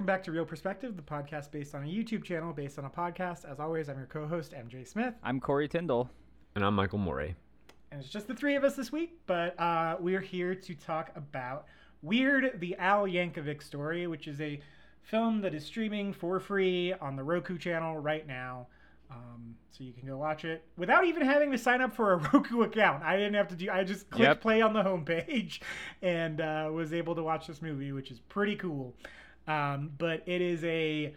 welcome back to Real Perspective, the podcast based on a YouTube channel based on a podcast. As always, I'm your co-host MJ Smith, I'm Corey Tyndall. And I'm Michael Morey. and it's just the three of us this week. But uh, we're here to talk about Weird: The Al Yankovic Story, which is a film that is streaming for free on the Roku channel right now. Um, so you can go watch it without even having to sign up for a Roku account. I didn't have to do. I just clicked Yep. play on the homepage and uh, was able to watch this movie, which is pretty cool. Um, but it is a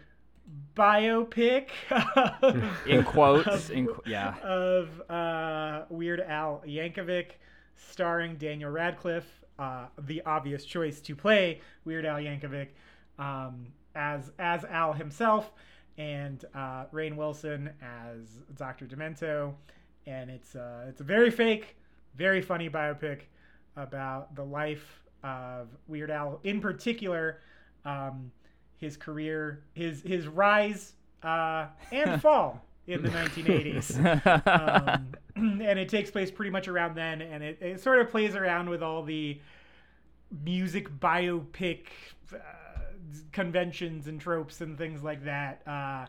biopic In quotes, in qu- yeah. of uh, Weird Al Yankovic, starring Daniel Radcliffe, uh, the obvious choice to play Weird Al Yankovic um, as as Al himself, and uh, Rainn Wilson as Dr. Demento, and it's uh, it's a very fake, very funny biopic about the life of Weird Al, in particular, um, his career, his his rise uh, and fall in the 1980s um, and it takes place pretty much around then and it, it sort of plays around with all the music biopic uh, conventions and tropes and things like that uh,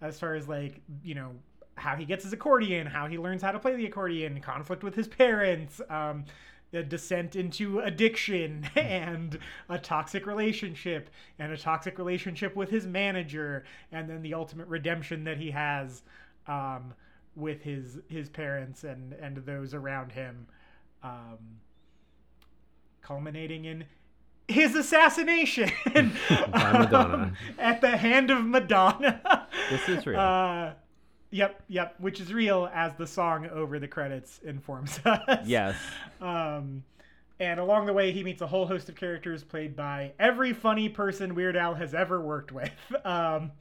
as far as like you know how he gets his accordion how he learns how to play the accordion conflict with his parents um, a descent into addiction and a toxic relationship and a toxic relationship with his manager and then the ultimate redemption that he has um, with his his parents and and those around him um, culminating in his assassination By Madonna. um, at the hand of Madonna. This is real. Uh, yep, yep, which is real as the song over the credits informs us. yes. Um, and along the way, he meets a whole host of characters played by every funny person Weird Al has ever worked with. Um,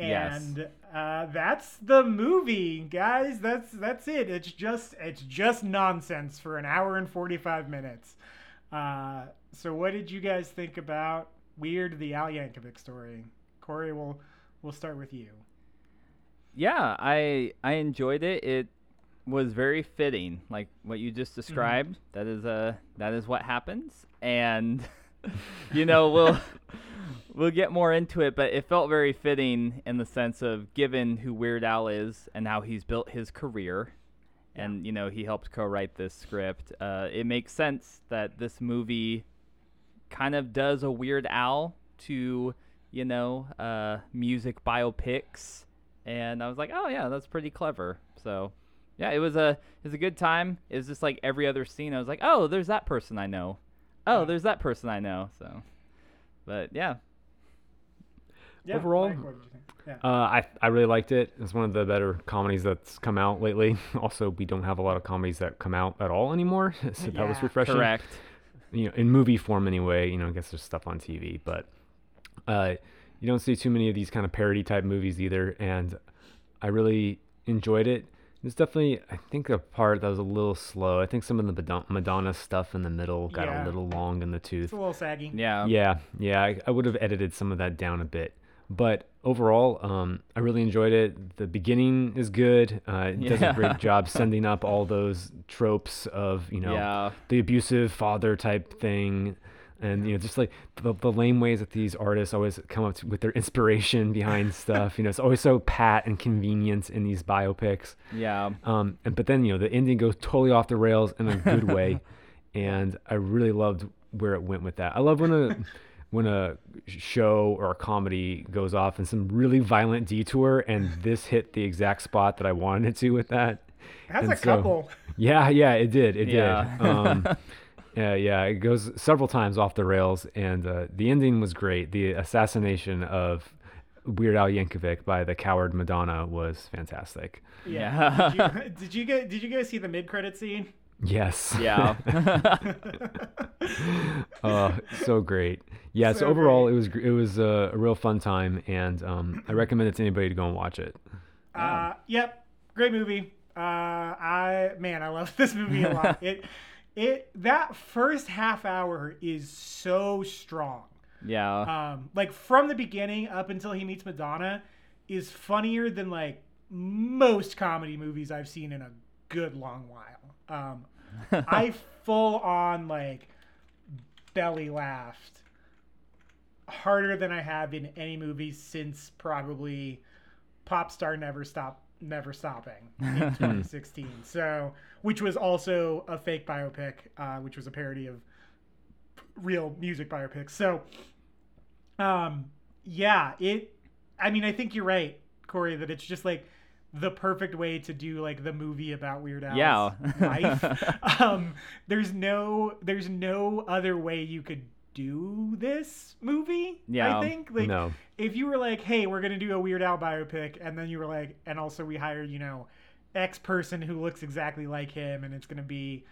Yes. and uh, that's the movie, guys. That's that's it. It's just it's just nonsense for an hour and forty five minutes. Uh, so, what did you guys think about Weird: The Al Yankovic Story? Corey, we'll we'll start with you. Yeah, I I enjoyed it. It was very fitting, like what you just described. That is uh that is what happens, and you know we'll we'll get more into it, but it felt very fitting in the sense of given who Weird Al is and how he's built his career, and you know he helped co-write this script. Uh, it makes sense that this movie kind of does a Weird Al to you know uh, music biopics and I was like, oh yeah, that's pretty clever. So yeah, it was a it was a good time. It was just like every other scene. I was like, oh, there's that person I know. Oh, there's that person I know. So, but yeah, Yeah, Overall, Mike, what did you think? Yeah. Uh, I I really liked it. It's one of the better comedies that's come out lately. Also, we don't have a lot of comedies that come out at all anymore, so that was refreshing. correct. You know, in movie form anyway. You know, I guess there's stuff on TV, but uh, you don't see too many of these kind of parody type movies either. And I really enjoyed it. There's definitely, I think, a part that was a little slow. I think some of the Madonna stuff in the middle got Yeah. a little long in the tooth. it's a little saggy. Yeah. Yeah, yeah, I, I would have edited some of that down a bit. But overall, um, I really enjoyed it. The beginning is good. Uh, it does a great job sending up all those tropes of, you know, Yeah. the abusive father type thing. And, you know, just like the, the lame ways that these artists always come up to, with their inspiration behind stuff. You know, it's always so pat and convenient in these biopics. Yeah. Um, and but then you know the ending goes totally off the rails in a good way, and I really loved where it went with that. I love when a when a show or a comedy goes off in some really violent detour, and this hit the exact spot that I wanted it to with that. that's And a so- couple. Yeah, yeah, it did, it Yeah. did. Um, yeah, yeah, it goes several times off the rails, and uh, the ending was great. The assassination of Weird Al Yankovic by the coward Madonna was fantastic. Yeah. did, you, did you guys did you guys see the mid credit scene? Yes. Yeah. Oh, so great. Yeah. So, So overall, great. it was it was a, a real fun time, and um, I recommend it to anybody to go and watch it. Uh, yep, great movie. Uh, I man, I love this movie a lot. it it that first half hour is so strong. yeah. Um, like from the beginning up until he meets Madonna, is funnier than like most comedy movies I've seen in a good long while. Um, I full on like belly laughed harder than I have in any movie since probably Pop Star Never Stop Never Stopping in 2016. So, which was also a fake biopic, uh, which was a parody of real music biopics. So, um, yeah, it. I mean, I think you're right, Corey, that it's just like the perfect way to do like the movie about Weird Al's Yeah. life. um, there's no, there's no other way you could do this movie. Yeah. I think like no. if you were like, hey, we're gonna do a Weird Al biopic, and then you were like, and also we hired, you know, X person who looks exactly like him, and it's gonna be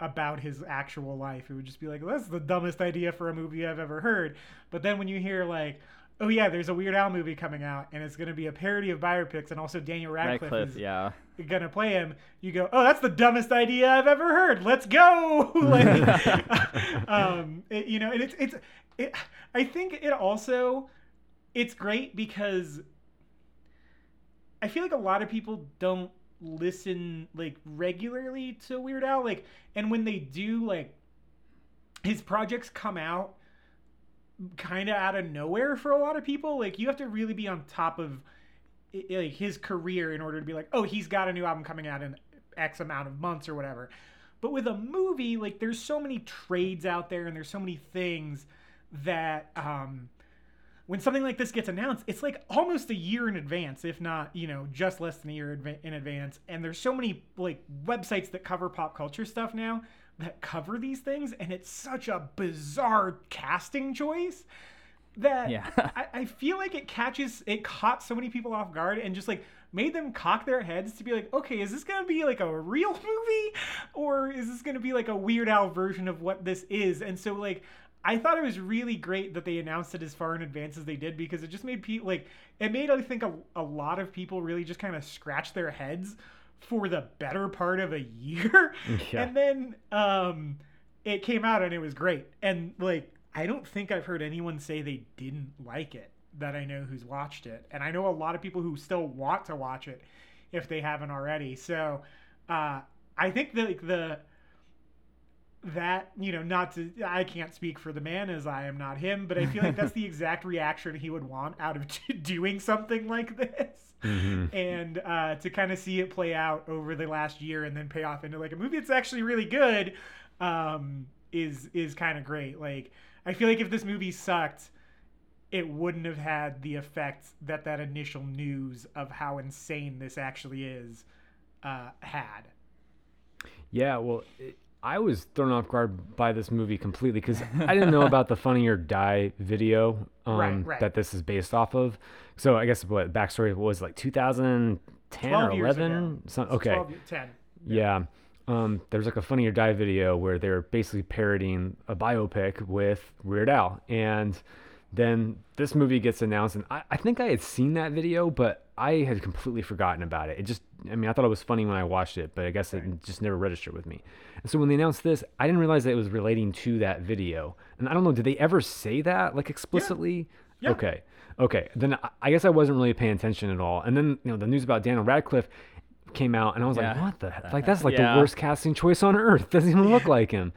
about his actual life, it would just be like, that's the dumbest idea for a movie I've ever heard. But then when you hear like, oh yeah, there's a Weird Al movie coming out, and it's gonna be a parody of biopics, and also Daniel Radcliffe, Radcliffe, is yeah. gonna play him, you go, oh, that's the dumbest idea I've ever heard. Let's go. like, um, it- you know, and it's it's it. I think it also it's great because I feel like a lot of people don't listen like regularly to Weird Al, like, and when they do, like, his projects come out kind of out of nowhere for a lot of people. Like, you have to really be on top of like his career in order to be like, oh, he's got a new album coming out in X amount of months or whatever. But with a movie, like there's so many trades out there and there's so many things that um when something like this gets announced, it's like almost a year in advance, if not, you know, just less than a year in advance. And there's so many like websites that cover pop culture stuff now that cover these things, and it's such a bizarre casting choice that Yeah. I, I feel like it catches it caught so many people off guard and just like made them cock their heads to be like, okay, is this gonna be like a real movie or is this gonna be like a Weird Al version of what this is? And so like I thought it was really great that they announced it as far in advance as they did because it just made people like it made I think a, a lot of people really just kind of scratch their heads for the better part of a year. Yeah. And then um it came out and it was great. And like I don't think I've heard anyone say they didn't like it that I know who's watched it. And I know a lot of people who still want to watch it if they haven't already. So uh I think the the that you know not to i can't speak for the man as i am not him but i feel like that's the exact reaction he would want out of doing something like this Mhm. and uh, to kind of see it play out over the last year and then pay off into like a movie that's actually really good um, is is kind of great. Like I feel like if this movie sucked, it wouldn't have had the effect that that initial news of how insane this actually is uh, had. Yeah, well, it, I was thrown off guard by this movie completely because I didn't know about the Funny or Die video um, Right, right. that this is based off of. So I guess what backstory was like 2010 or 11. ago. Some, okay, 12, 10. yeah. Um, there's like a Funny or Die video where they're basically parodying a biopic with Weird Al, and then this movie gets announced, and I, I think I had seen that video, but I had completely forgotten about it. It just, I mean, I thought it was funny when I watched it, but I guess it just never registered with me. And so when they announced this, I didn't realize that it was relating to that video. And I don't know, did they ever say that like explicitly? Yeah. Okay. Okay. Then I- I guess I wasn't really paying attention at all. And then, you know, the news about Daniel Radcliffe came out and I was like, what the heck? Like that's like Yeah. the worst casting choice on earth. Doesn't even look like him.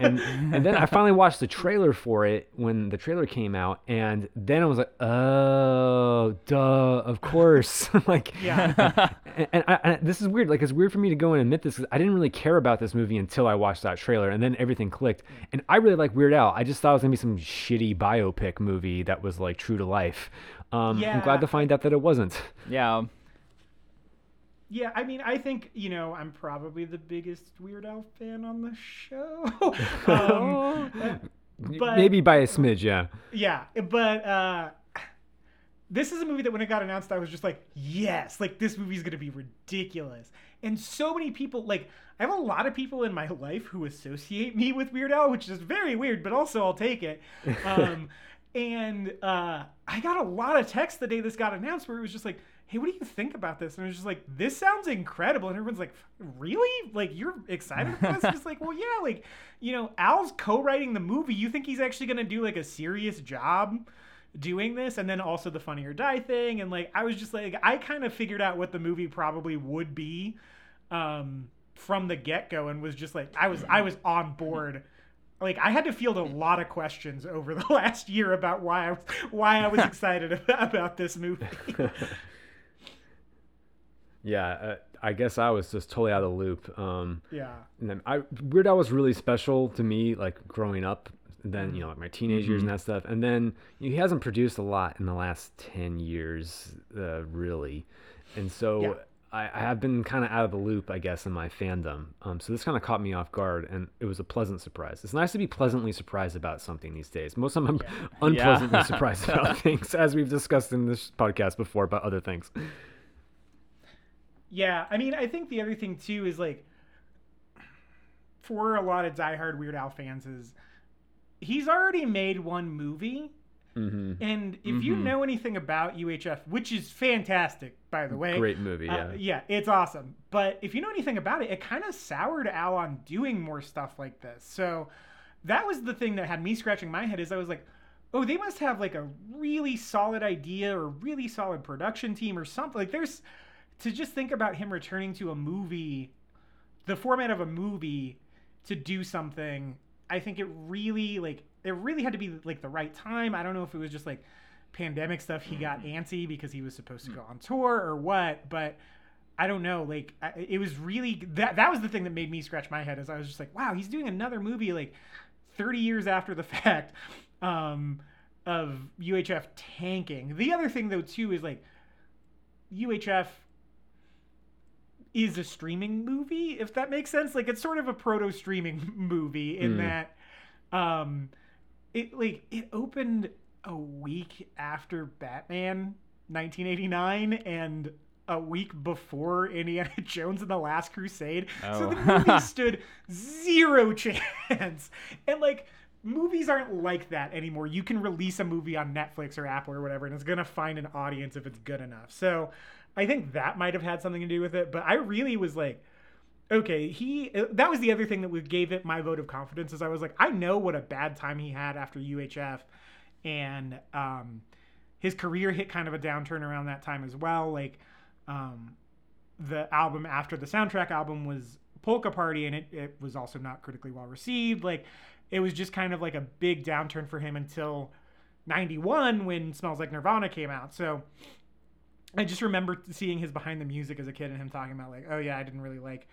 And and then I finally watched the trailer for it when the trailer came out and then I was like, oh, duh, of course. like Yeah. and, and, I, and this is weird. Like it's weird for me to go and admit this because I didn't really care about this movie until I watched that trailer, and then everything clicked. And I really like Weird Al. I just thought it was gonna be some shitty biopic movie that was like true to life. Um, I'm glad to find out that it wasn't. Yeah. Yeah, I mean, I think you know I'm probably the biggest Weird Al fan on the show. um, But- Maybe by a smidge, yeah. yeah, but uh, this is a movie that when it got announced, I was just like, yes, like this movie's gonna be ridiculous. And so many people, like, I have a lot of people in my life who associate me with Weird Al, which is very weird, but also I'll take it. Um, and uh, I got a lot of texts the day this got announced where it was just like, hey, what do you think about this? And I was just like, this sounds incredible. And everyone's like, really? Like, you're excited about this? Just like, well, yeah, like, you know, Al's co-writing the movie. You think he's actually going to do like a serious job doing this? And then also the Funny or Die thing. And like, I was just like, I kind of figured out what the movie probably would be um, from the get-go and was just like, I was, I was on board like I had to field a lot of questions over the last year about why I was why I was excited about this movie. Yeah, uh, I guess I was just totally out of the loop. Um, yeah. And then I Weird Al was really special to me, like growing up. Then you know, like my teenage years and that stuff. And then he hasn't produced a lot in the last ten years, uh, really. And so Yeah. I, I have been kind of out of the loop, I guess, in my fandom. Um, so this kind of caught me off guard, and it was a pleasant surprise. It's nice to be pleasantly surprised about something these days. Most of them I'm unpleasantly surprised about things, as we've discussed in this podcast before about other things. Yeah, I mean, I think the other thing too is like, for a lot of diehard Weird Al fans, is he's already made one movie, hmm and if you Mhm. know anything about UHF, which is fantastic, by the way, Great movie, yeah. uh, yeah, it's awesome. But if you know anything about it, it kind of soured Al on doing more stuff like this. So that was the thing that had me scratching my head. Is I was like, oh, they must have like a really solid idea or really solid production team or something. Like there's to just think about him returning to a movie, the format of a movie, to do something. I think it really like it really had to be like the right time. I don't know if it was just like pandemic stuff. He got antsy because he was supposed to go on tour or what, but I don't know. Like it was really that that was the thing that made me scratch my head. as I was just like, wow, he's doing another movie like 30 years after the fact um, of UHF tanking. The other thing though too is like UHF is a streaming movie, if that makes sense. Like it's sort of a proto streaming movie in Mm. that um it like it opened a week after Batman 1989 and a week before Indiana Jones and the Last Crusade. So Oh. the movie stood zero chance. And like movies aren't like that anymore. You can release a movie on Netflix or Apple or whatever and it's going to find an audience if it's good enough. So I think that might have had something to do with it, but I really was like okay, he that was the other thing that we gave it my vote of confidence is I was like, I know what a bad time he had after UHF, and um, his career hit kind of a downturn around that time as well. Like, um, the album after the soundtrack album was Polka Party, and it, it was also not critically well received. Like, it was just kind of like a big downturn for him until '91 when Smells Like Nirvana came out. So. I just remember seeing his behind the music as a kid and him talking about like, oh yeah, I didn't really like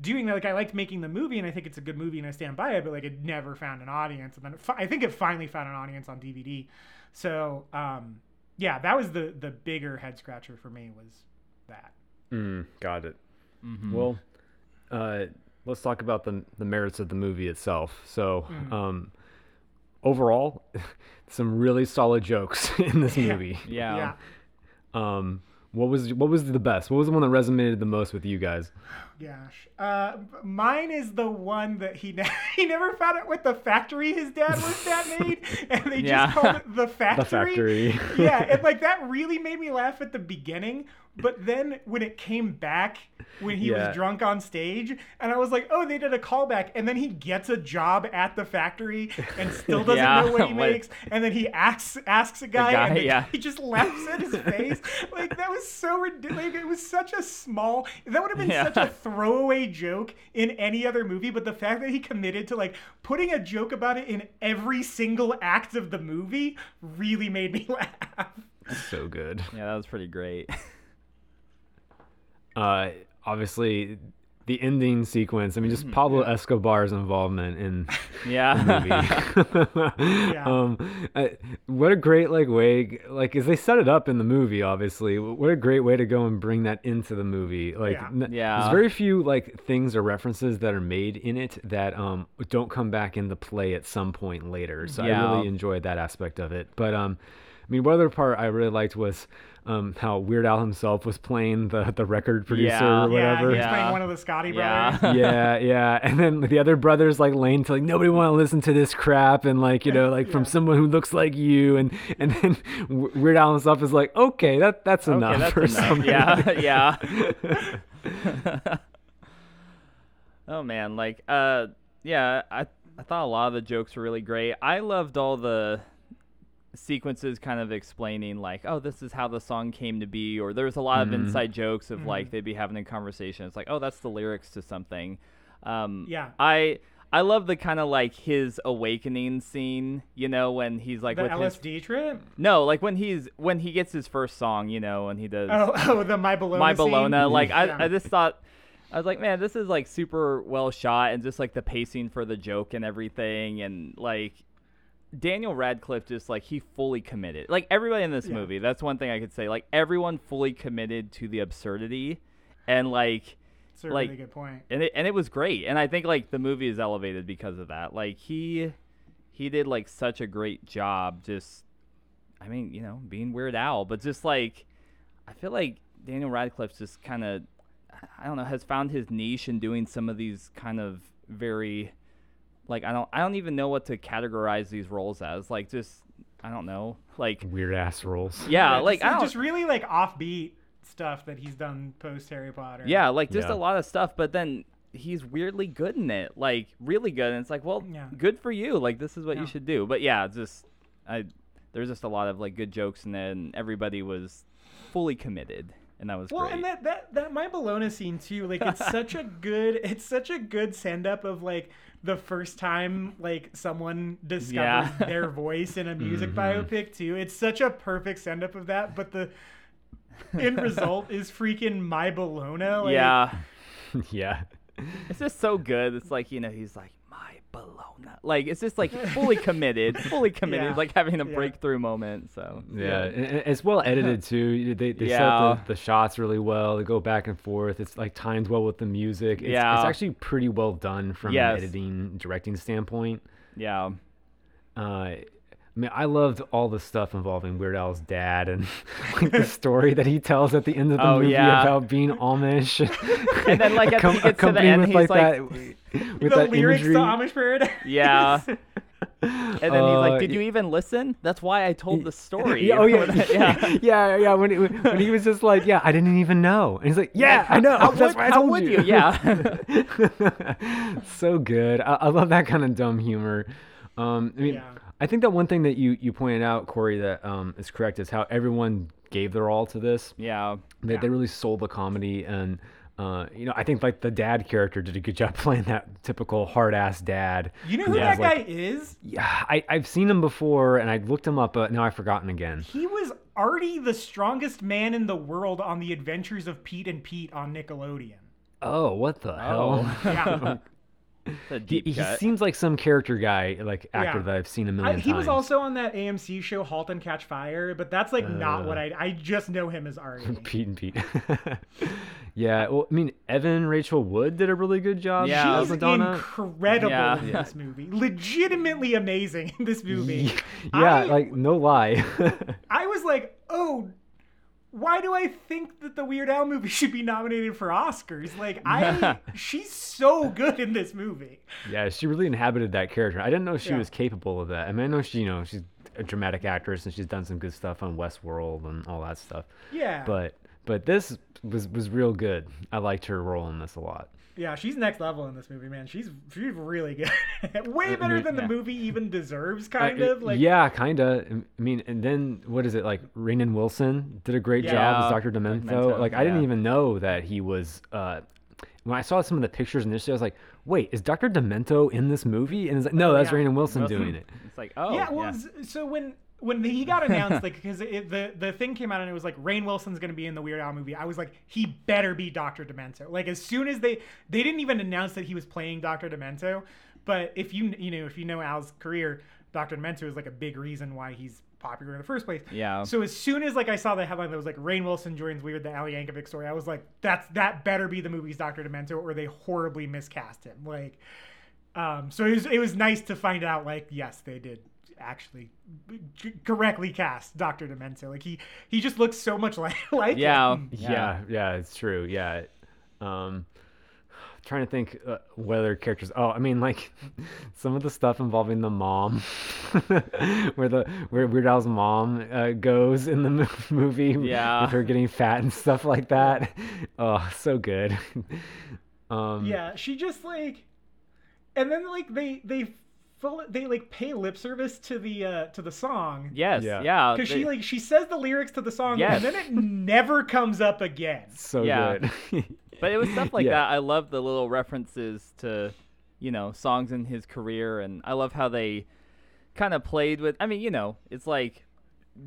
doing that. Like I liked making the movie and I think it's a good movie and I stand by it, but like it never found an audience. And then it fi- I think it finally found an audience on DVD. So um, yeah, that was the the bigger head scratcher for me was that. Mm, got it. Mhm. Well, uh, let's talk about the the merits of the movie itself. So, Mm. um, overall, some really solid jokes in this Yeah. movie. yeah. Yeah. Um, what was what was the best? What was the one that resonated the most with you guys? Gosh, uh, mine is the one that he ne- he never found out what the factory his dad was that made, and they Yeah. just called it the factory. The factory. yeah, and like that really made me laugh at the beginning, but then when it came back when he Yeah. was drunk on stage, and I was like, oh, they did a callback, and then he gets a job at the factory and still doesn't Yeah, know what he makes, and then he asks asks a guy, guy, and yeah. he just laughs at his face. Like that was so ridiculous. Like, it was such a small. That would have been such a throwaway joke in any other movie, but the fact that he committed to like putting a joke about it in every single act of the movie really made me laugh. so good. Yeah, that was pretty great. Uh, obviously, the ending sequence. I mean, Mm-hmm. just Pablo Escobar's involvement in yeah. the movie. Um, uh, what a great like way, like as they set it up in the movie. Obviously, what a great way to go and bring that into the movie. Like, Yeah. n- Yeah. there's very few like things or references that are made in it that um don't come back into play at some point later. So I really enjoyed that aspect of it. But um, I mean, one other part I really liked was. Um, how Weird Al himself was playing the, the record producer Yeah. or yeah, whatever he was Yeah. playing one of the Scotti brothers. yeah, yeah. And then the other brothers like Lane to like nobody want to listen to this crap and like you know like from someone who looks like you and and then Weird Al himself is like okay that that's enough that's for enough. somebody. Yeah, yeah. oh man, like uh yeah, I I thought a lot of the jokes were really great. I loved all the sequences kind of explaining like, oh, this is how the song came to be or there's a lot of Mhm. inside jokes of like they'd be having a conversation. It's like, oh, that's the lyrics to something. Um Yeah. I I love the kind of like his awakening scene, you know, when he's like the with his LSD trip. no, like when he's when he gets his first song, you know, and he does Oh, oh, the My Bologna. My scene? Bologna. Like I, I just thought, I was like, man, this is like super well shot and just like the pacing for the joke and everything, and like Daniel Radcliffe just like he fully committed. Like everybody in this Yeah. movie, that's one thing I could say. Like everyone fully committed to the absurdity, and like It's a like- really good point. and it and it was great. And I think like the movie is elevated because of that. Like he he did like such a great job just I mean, you know, being Weird Al, but just like I feel like Daniel Radcliffe just kind of I don't know, has found his niche in doing some of these kind of very like I don't I don't even know what to categorize these roles as. Like just I don't know. Like Weird ass roles. yeah, Yeah, like just, I don't just really like offbeat stuff that he's done post Harry Potter. Yeah, like just Yeah. a lot of stuff, but then he's weirdly good in it. Like really good. And it's like, well, Yeah. good for you. Like this is what Yeah. you should do. But yeah, just I there's just a lot of like good jokes in it and everybody was fully committed. And that was Well, great. and that, that that My Bologna scene too, like it's such a good it's such a good send up of like the first time like someone discovers Yeah. their voice in a music Mhm. biopic too. It's such a perfect send up of that, but the end result is freaking My Bologna. Like, yeah. yeah. It's just so good. It's like, you know, he's like, Bologna. Like it's just like fully committed, fully committed, Yeah. like having a Yeah. breakthrough moment. So Yeah, and- and it's well edited too. They they set Yeah. up the, the shots really well. They go back and forth. It's like timed well with the music. It's, Yeah. it's actually pretty well done from Yes. an editing directing standpoint. yeah. Uh, I mean, I loved all the stuff involving Weird Al's dad and like the story that he tells at the end of the Oh, movie yeah. about being Amish. And then, like, after he gets to the end, with he's like, like- that, with The that lyrics imagery. to Amish Paradise. Yeah. And then he's Uh, like, "Did you even listen? That's why I told the story." Yeah, oh yeah, yeah. yeah, yeah. When, he, when he was just like, yeah, I didn't even know, and he's like, yeah, I know. How That's would- why I how told would you. you? Yeah. so good. I, I love that kind of dumb humor. Um, I mean, Yeah. I think that one thing that you you pointed out, Corey, that um, is correct is how everyone gave their all to this. yeah. They, they really sold the comedy and. Uh, you know, I think like the dad character did a good job playing that typical hard ass dad. You know who Yeah. that Like- guy is? Yeah, I, I've seen him before and I looked him up, but now I've forgotten again. He was already the strongest man in the world on the Adventures of Pete and Pete on Nickelodeon. Oh, what the hell? Oh. Yeah. It's He, deep he seems like some character guy, like actor Yeah. that I've seen a million he was also on that AMC show *Halt and Catch Fire*, but that's like not Uh. what I. I just know him as Artie. Pete and Pete. yeah, well, I mean, Evan Rachel Wood did a really good job. Yeah. as She's Madonna. incredible Yeah. in Yeah. this movie. Legitimately amazing in this movie. yeah, I- like no lie. I was like, oh, why do I think that the Weird Al movie should be nominated for Oscars? Like, I, she's so good in this movie. yeah, she really inhabited that character. I didn't know she Yeah. was capable of that. I mean, I know she, you know, she's a dramatic actress and she's done some good stuff on Westworld and all that stuff. Yeah. But but this was was real good. I liked her role in this a lot. Yeah, she's next level in this movie, man. She's she's really good. Way better than the Yeah. movie even deserves, kind Uh, of. Like, yeah, kind of. I mean, and then what is it like? Rainn Wilson did a great job as Dr. Demento. Demento, like I didn't even know that he was. Uh, when I saw some of the pictures initially, I was like, "Wait, is Dr. Demento in this movie?" And it's like, "No, that's Yeah. Rainn Wilson Wilson. doing it." It's like, oh, yeah, well, s- so when when he got announced, like, because the the thing came out and it was like Rainn Wilson's gonna be in the Weird Al movie. I was like, he better be Doctor Demento. Like, as soon as they they didn't even announce that he was playing Doctor Demento, but if you you know if you know Al's career, Doctor Demento is like a big reason why he's popular in the first place. Yeah. So as soon as like I saw the headline that was like Rainn Wilson joins Weird the Ali Yankovic story, I was like, that's that better be the movie's Doctor Demento or they horribly miscast him. Like, um, so it was it was nice to find out like yes they did actually correctly cast Doctor Demento. Like he he just looks so much like like Yeah. him. Yeah, yeah, it's true. Yeah. Um, trying to think uh, what other characters. Oh, I mean, like some of the stuff involving the mom, where the where Weird Al's mom uh, goes in the mo- movie. Yeah. with her getting fat and stuff like that. Oh, so good. um, Yeah, she just like, and then like they they full they like pay lip service to the uh to the song. yes, Yeah. yeah. Because they- she like she says the lyrics to the song Yes. and then it never comes up again. so Yeah. good. But it was stuff like Yeah. that. I love the little references to, you know songs in his career, and I love how they kind of played with. I mean, you know, it's like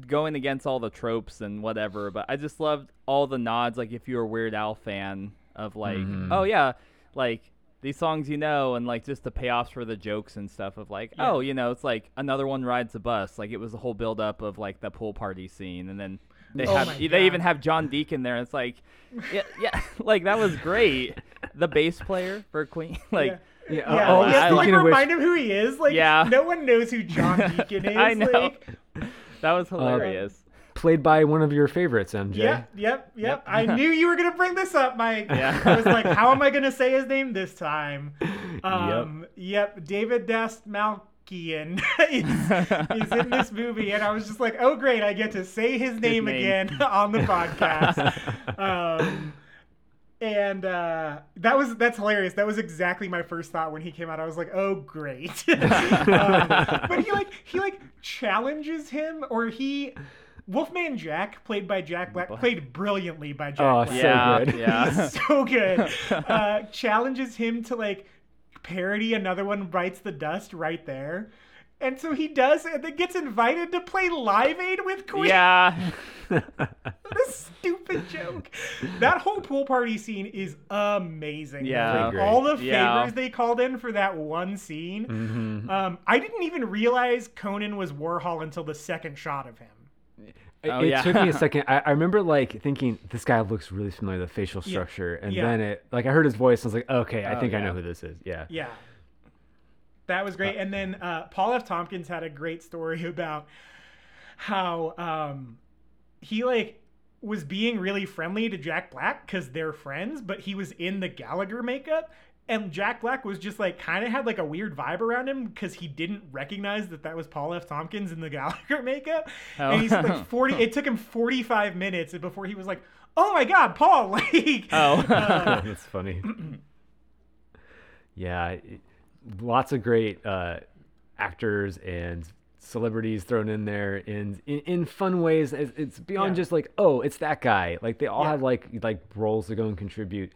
going against all the tropes and whatever, but I just loved all the nods. Like if you're a Weird Al fan of like, Mhm. oh yeah, like these songs you know, and like just the payoffs for the jokes and stuff of like, Yeah. oh, you know, it's like another one rides the bus. Like it was the whole build up of like the pool party scene, and then they Oh have they even have John Deacon there. It's like, yeah, yeah, like that was great. The bass player for Queen, like. Yeah. Yeah. Yeah, oh, you I to like speaking of which, remind him who he is. Like, Yeah. no one knows who John Deacon is. I know. Like, That was um, hilarious. Played by one of your favorites, MJ. Yep, yep, yep. Yep. I knew you were gonna bring this up, Mike. Yeah. I was like, how am I gonna say his name this time? Um, yep. David Dastmalchian is, is in this movie, and I was just like, oh great, I get to say his name, name. again on the podcast. um, and uh, that was that's hilarious. That was exactly my first thought when he came out. I was like, "Oh, great!" um, but he like he like challenges him, or he Wolfman Jack, played by Jack Black, played brilliantly by Jack Oh, Black. so yeah, good. yeah. So good. Uh, challenges him to like parody another one bites the dust right there. And so he does, and then gets invited to play Live Aid with Queen. yeah. what a stupid joke. That whole pool party scene is amazing. Yeah. Like, all the favors Yeah. they called in for that one scene. Mhm. Um, I didn't even realize Conan was Warhol until the second shot of him. It, Oh, it yeah. took me a second. I, I remember like thinking this guy looks really familiar, the facial Yeah. structure, and Yeah. then it like I heard his voice. and I was like, okay, I Oh, think I know who this is. Yeah. Yeah. That was great. And then uh, Paul F. Tompkins had a great story about how um, he like was being really friendly to Jack Black because they're friends, but he was in the Gallagher makeup. And Jack Black was just like kind of had like a weird vibe around him because he didn't recognize that that was Paul F. Tompkins in the Gallagher makeup. Oh. And he's like 40, it took him 45 minutes before he was like, oh my God, Paul. Like, Oh. uh, That's funny. yeah, it- lots of great uh, actors and celebrities thrown in there in in, in fun ways. It's, it's beyond Yeah. just like oh, it's that guy. Like they all Yeah. have like like roles to go and contribute.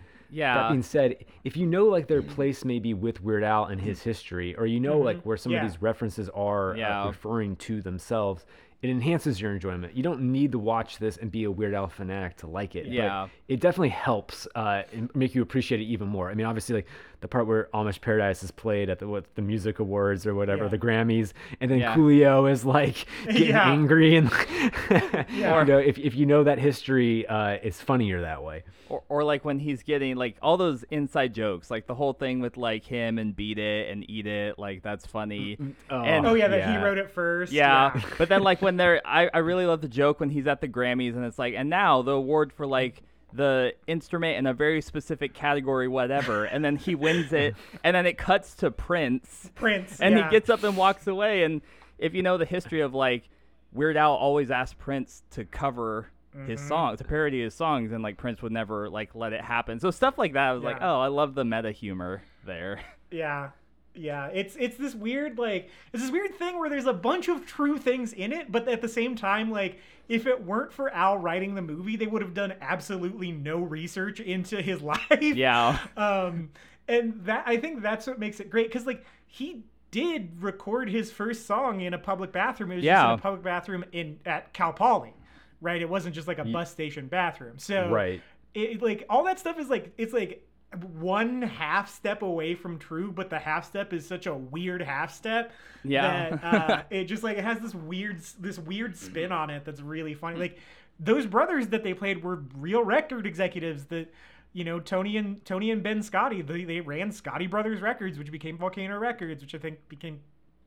That being said, if you know like their place maybe with Weird Al and his history, or you know like where some Yeah. of these references are uh, referring to themselves, it enhances your enjoyment. You don't need to watch this and be a Weird Al fanatic to like it. but Yeah. it definitely helps uh, make you appreciate it even more. I mean, obviously, like the part where Amish Paradise is played at the what the music awards or whatever, Yeah. the Grammys, and then Yeah. Coolio is like getting Yeah. angry and Yeah. you know, if if you know that history, uh, it's funnier that way. or, or like when he's getting like all those inside jokes, like the whole thing with like him and beat it and eat it, like that's funny. Oh, And- oh, yeah, that yeah. he wrote it first. Yeah. but then like when they're I, I really love the joke when he's at the Grammys and it's like and now the award for like the instrument in a very specific category whatever and then he wins it and then it cuts to Prince Prince. and yeah. he gets up and walks away and if you know the history of like Weird Al always asked Prince to cover his Mm-hmm. songs to parody his songs and like Prince would never like let it happen so stuff like that I was like oh I love the meta humor there Yeah. Yeah, it's it's this weird like it's this weird thing where there's a bunch of true things in it, but at the same time, like if it weren't for Al writing the movie, they would have done absolutely no research into his life. yeah Um, and that I think that's what makes it great because like he did record his first song in a public bathroom. It was just in a public bathroom in at Cal Poly, right? It wasn't just like a bus station bathroom. So Right. it, like all that stuff is like it's like one half step away from true but the half step is such a weird half step Yeah. that uh, it just like it has this weird this weird spin on it that's really funny like those brothers that they played were real record executives that you know tony and tony and ben scotti they, they ran scotti brothers records which became volcano records which i think became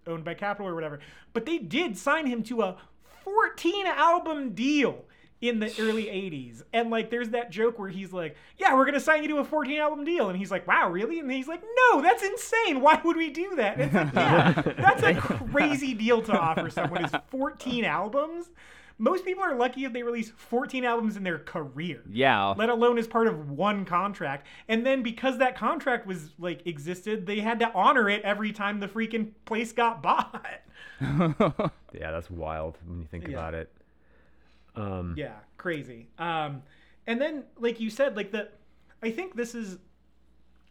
owned by Capitol or whatever. But they did sign him to a 14 album deal in the early 80s. And like there's that joke where he's like, "Yeah, we're going to sign you to a 14 album deal." And he's like, "Wow, really?" And he's like, "No, that's insane. Why would we do that?" And it's like, "Yeah, that's a crazy deal to offer someone is 14 albums." Most people are lucky if they release 14 albums in their career yeah let alone as part of one contract. And then because that contract was like existed, they had to honor it every time the freaking place got bought. Yeah, that's wild when you think Yeah. about it. Um, yeah, crazy. Um, and then like you said, like the, I think this is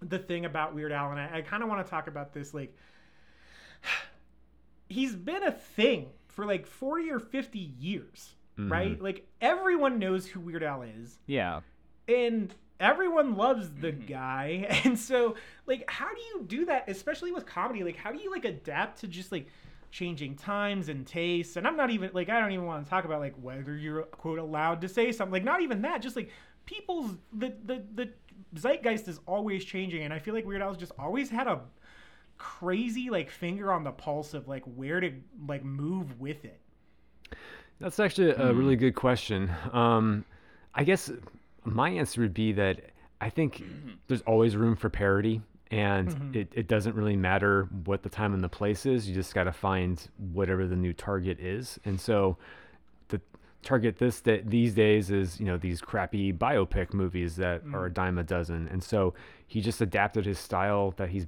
the thing about Weird Al, and I, I kind of want to talk about this. Like, he's been a thing for like 40 or 50 years, right? Like, everyone knows who Weird Al is, Yeah. and everyone loves the guy. And so, like, how do you do that, especially with comedy? Like, how do you like adapt to just like changing times and tastes? And I'm not even like, I don't even want to talk about like whether you're quote allowed to say something. Like, not even that. Just like people's the the the zeitgeist is always changing, and I feel like Weird Al's just always had a crazy like finger on the pulse of like where to like move with it. That's actually a really good question. Um, I guess my answer would be that I think there's always room for parody, and it, it doesn't really matter what the time and the place is. You just got to find whatever the new target is. And so the target this that these days is you know these crappy biopic movies that are a dime a dozen. And so he just adapted his style that he's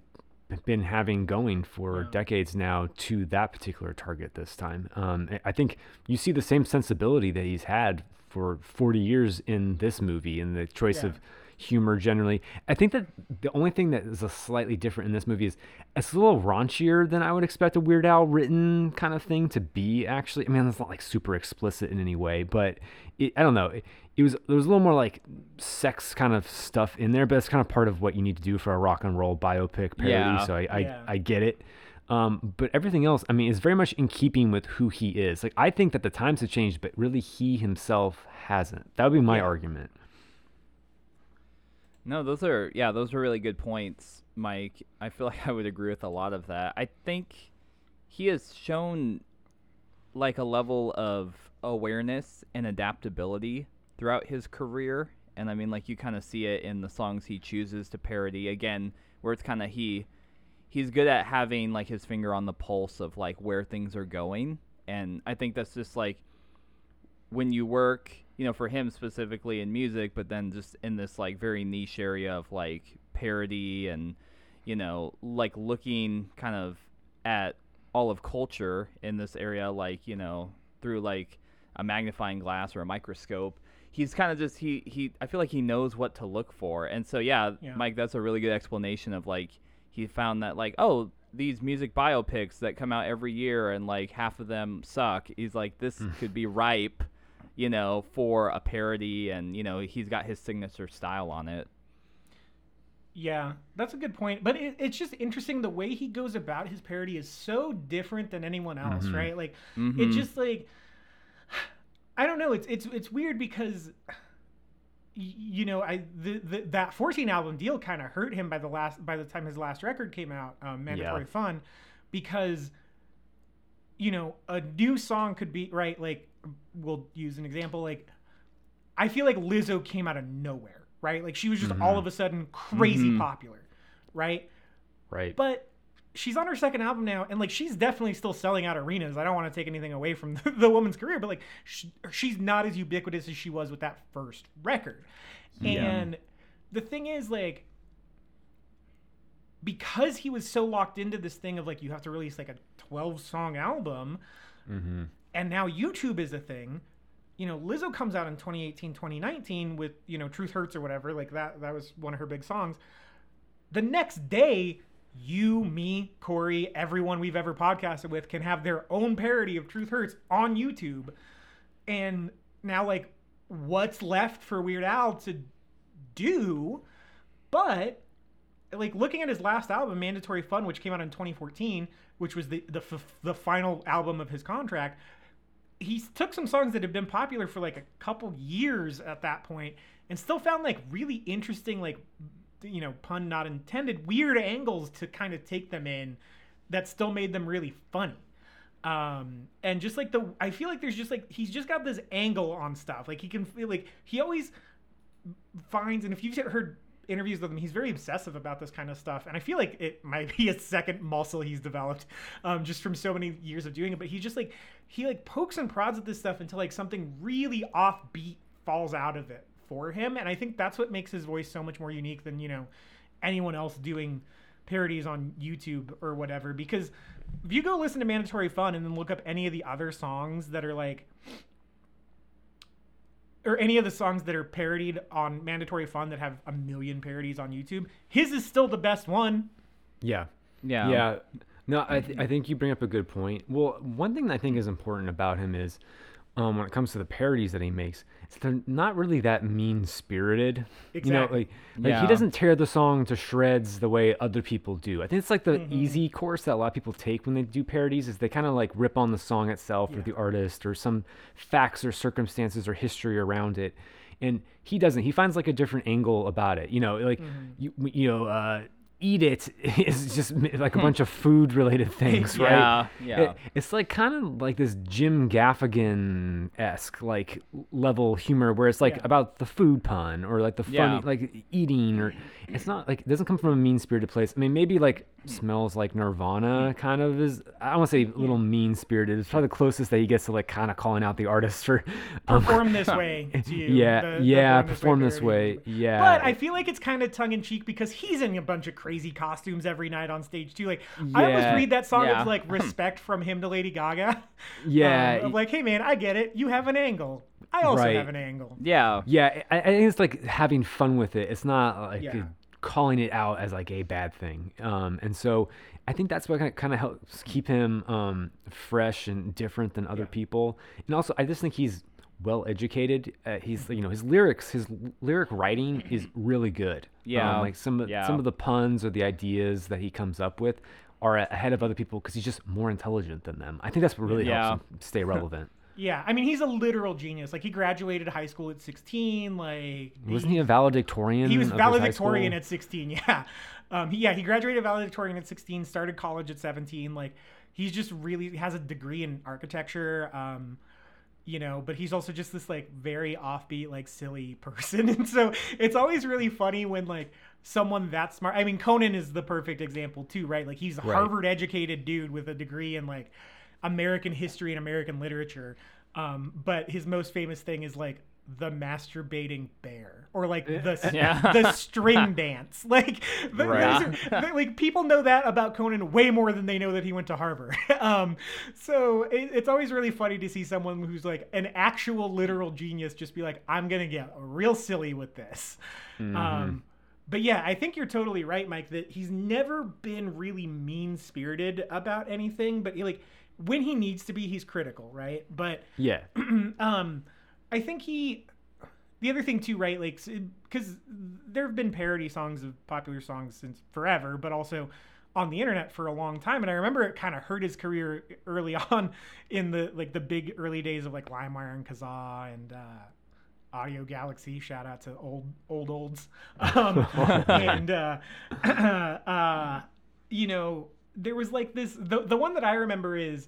been having going for decades now to that particular target this time. Um, I- I think you see the same sensibility that he's had for 40 years in this movie and the choice Yeah. of humor generally. I think that the only thing that is a slightly different in this movie is it's a little raunchier than I would expect a Weird Al written kind of thing to be. Actually, I mean, it's not like super explicit in any way, but it, I don't know. It, it was there was a little more like sex kind of stuff in there, but it's kind of part of what you need to do for a rock and roll biopic parody. Yeah. So I I, Yeah. I get it. Um, but everything else, I mean, is very much in keeping with who he is. Like I think that the times have changed, but really he himself hasn't. That would be my Yeah. argument. No, those are yeah, those are really good points, Mike. I feel like I would agree with a lot of that. I think he has shown like a level of awareness and adaptability throughout his career, and I mean like you kind of see it in the songs he chooses to parody again, where it's kind of he he's good at having like his finger on the pulse of like where things are going, and I think that's just like when you work, you know, for him specifically in music, but then just in this like very niche area of like parody and, you know, like looking kind of at all of culture in this area, like, you know, through like a magnifying glass or a microscope. He's kind of just he he I feel like he knows what to look for. And so yeah, Yeah. Mike, that's a really good explanation of like he found that like, oh, these music biopics that come out every year and like half of them suck. He's like this hmm. could be ripe you know, for a parody, and you know, he's got his signature style on it. Yeah, that's a good point. But it, it's just interesting the way he goes about his parody is so different than anyone else, right? Like it Mhm. just like I don't know. It's it's it's weird because you know I the, the that 14 album deal kind of hurt him by the last by the time his last record came out, um, Mandatory Yeah. Fun, because you know a new song could be right. Like we'll use an example. Like I feel like Lizzo came out of nowhere, right? Like she was just all of a sudden crazy Mhm. popular, right? Right. But she's on her second album now, and like she's definitely still selling out arenas. I don't want to take anything away from the, the woman's career, but like sh she's not as ubiquitous as she was with that first record. And the thing is, like, because he was so locked into this thing of like you have to release like a 12 song album, mm-hmm. And now YouTube is a thing. You know, Lizzo comes out in 2018, 2019 with, you know, Truth Hurts or whatever. Like that that was one of her big songs. The next day, you, me, Corey, everyone we've ever podcasted with can have their own parody of Truth Hurts on YouTube. And now like what's left for Weird Al to do? But like looking at his last album, Mandatory Fun, which came out in 2014, which was the the, f- the final album of his contract, he took some songs that had been popular for like a couple years at that point, and still found like really interesting, like you know, pun not intended, weird angles to kind of take them in that still made them really funny. Um, and just like the, I feel like there's just like he's just got this angle on stuff. Like he can feel like he always finds, and if you've heard interviews with him, he's very obsessive about this kind of stuff. And I feel like it might be a second muscle he's developed, um, just from so many years of doing it. But he's just like he like pokes and prods at this stuff until like something really offbeat falls out of it for him. And I think that's what makes his voice so much more unique than you know anyone else doing parodies on YouTube or whatever. Because if you go listen to Mandatory Fun and then look up any of the other songs that are like or any of the songs that are parodied on Mandatory Fun that have a million parodies on YouTube, his is still the best one. Yeah. Yeah. Yeah. No, I, th- I think you bring up a good point. Well, one thing that I think is important about him is um, when it comes to the parodies that he makes, they're not really that mean spirited. You know, Exactly. like, like Yeah. he doesn't tear the song to shreds the way other people do. I think it's like the Mm-hmm. easy course that a lot of people take when they do parodies is they kind of like rip on the song itself or the artist or some facts or circumstances or history around it. And he doesn't. He finds like a different angle about it. You know, like Mm-hmm. you you know, uh, eat it is just like a bunch of food related things, right? Yeah, yeah. It- it's like kind of like this Jim Gaffigan esque like level humor where it's like Yeah. about the food pun or like the funny Yeah. like eating or it's not like it doesn't come from a mean spirited place. I mean maybe like smells like Nirvana kind of is I don't want to say a little mean spirited. It's probably the closest that he gets to like kind of calling out the artist for um, Perform this way yeah the- yeah perform this parody. way yeah But I feel like it's kind of tongue in cheek because he's in a bunch of crazy costumes every night on stage too. Like I almost read that song yeah. as like respect from him to Lady Gaga. Yeah, Um, like, hey man, I get it. You have an angle. I also Right. have an angle. yeah. Yeah, I, I think it's like having fun with it. It's not like Yeah. calling it out as like a bad thing. Um, and so I think that's what kind of helps keep him um, fresh and different than other people. And also, I just think he's well educated. Uh, he's you know his lyrics, his lyric writing is really good. Yeah, um, like some of yeah. some of the puns or the ideas that he comes up with are ahead of other people because he's just more intelligent than them. I think that's what really Yeah. helps him stay relevant. Yeah, I mean he's a literal genius. Like he graduated high school at 16. Like Wasn't he a valedictorian? He was of valedictorian at 16. Yeah, um, he, yeah, he graduated valedictorian at 16. Started college at 17. Like he's just really has a degree in architecture. Um, you know, but he's also just this like very offbeat, like silly person, and so it's always really funny when like someone that smart. I mean, Conan is the perfect example too, right? Like he's a Right. Harvard educated dude with a degree in like American history and American literature. Um, but his most famous thing is like the masturbating bear or like the Yeah. the string dance. Like the, Right. are- the- like people know that about Conan way more than they know that he went to Harvard. um, so it, it's always really funny to see someone who's like an actual literal genius just be like, I'm gonna get real silly with this. Um, but yeah, I think you're totally right, Mike. That he's never been really mean spirited about anything, but he, like when he needs to be, he's critical, right? But Yeah. um, I think he. The other thing too, right? Like, because there have been parody songs of popular songs since forever, but also on the internet for a long time. And I remember it kind of hurt his career early on in the like the big early days of like LimeWire and Kazaa and uh, Audio Galaxy. Shout out to old old olds. Um, and uh, uh, you know, there was like this. The the one that I remember is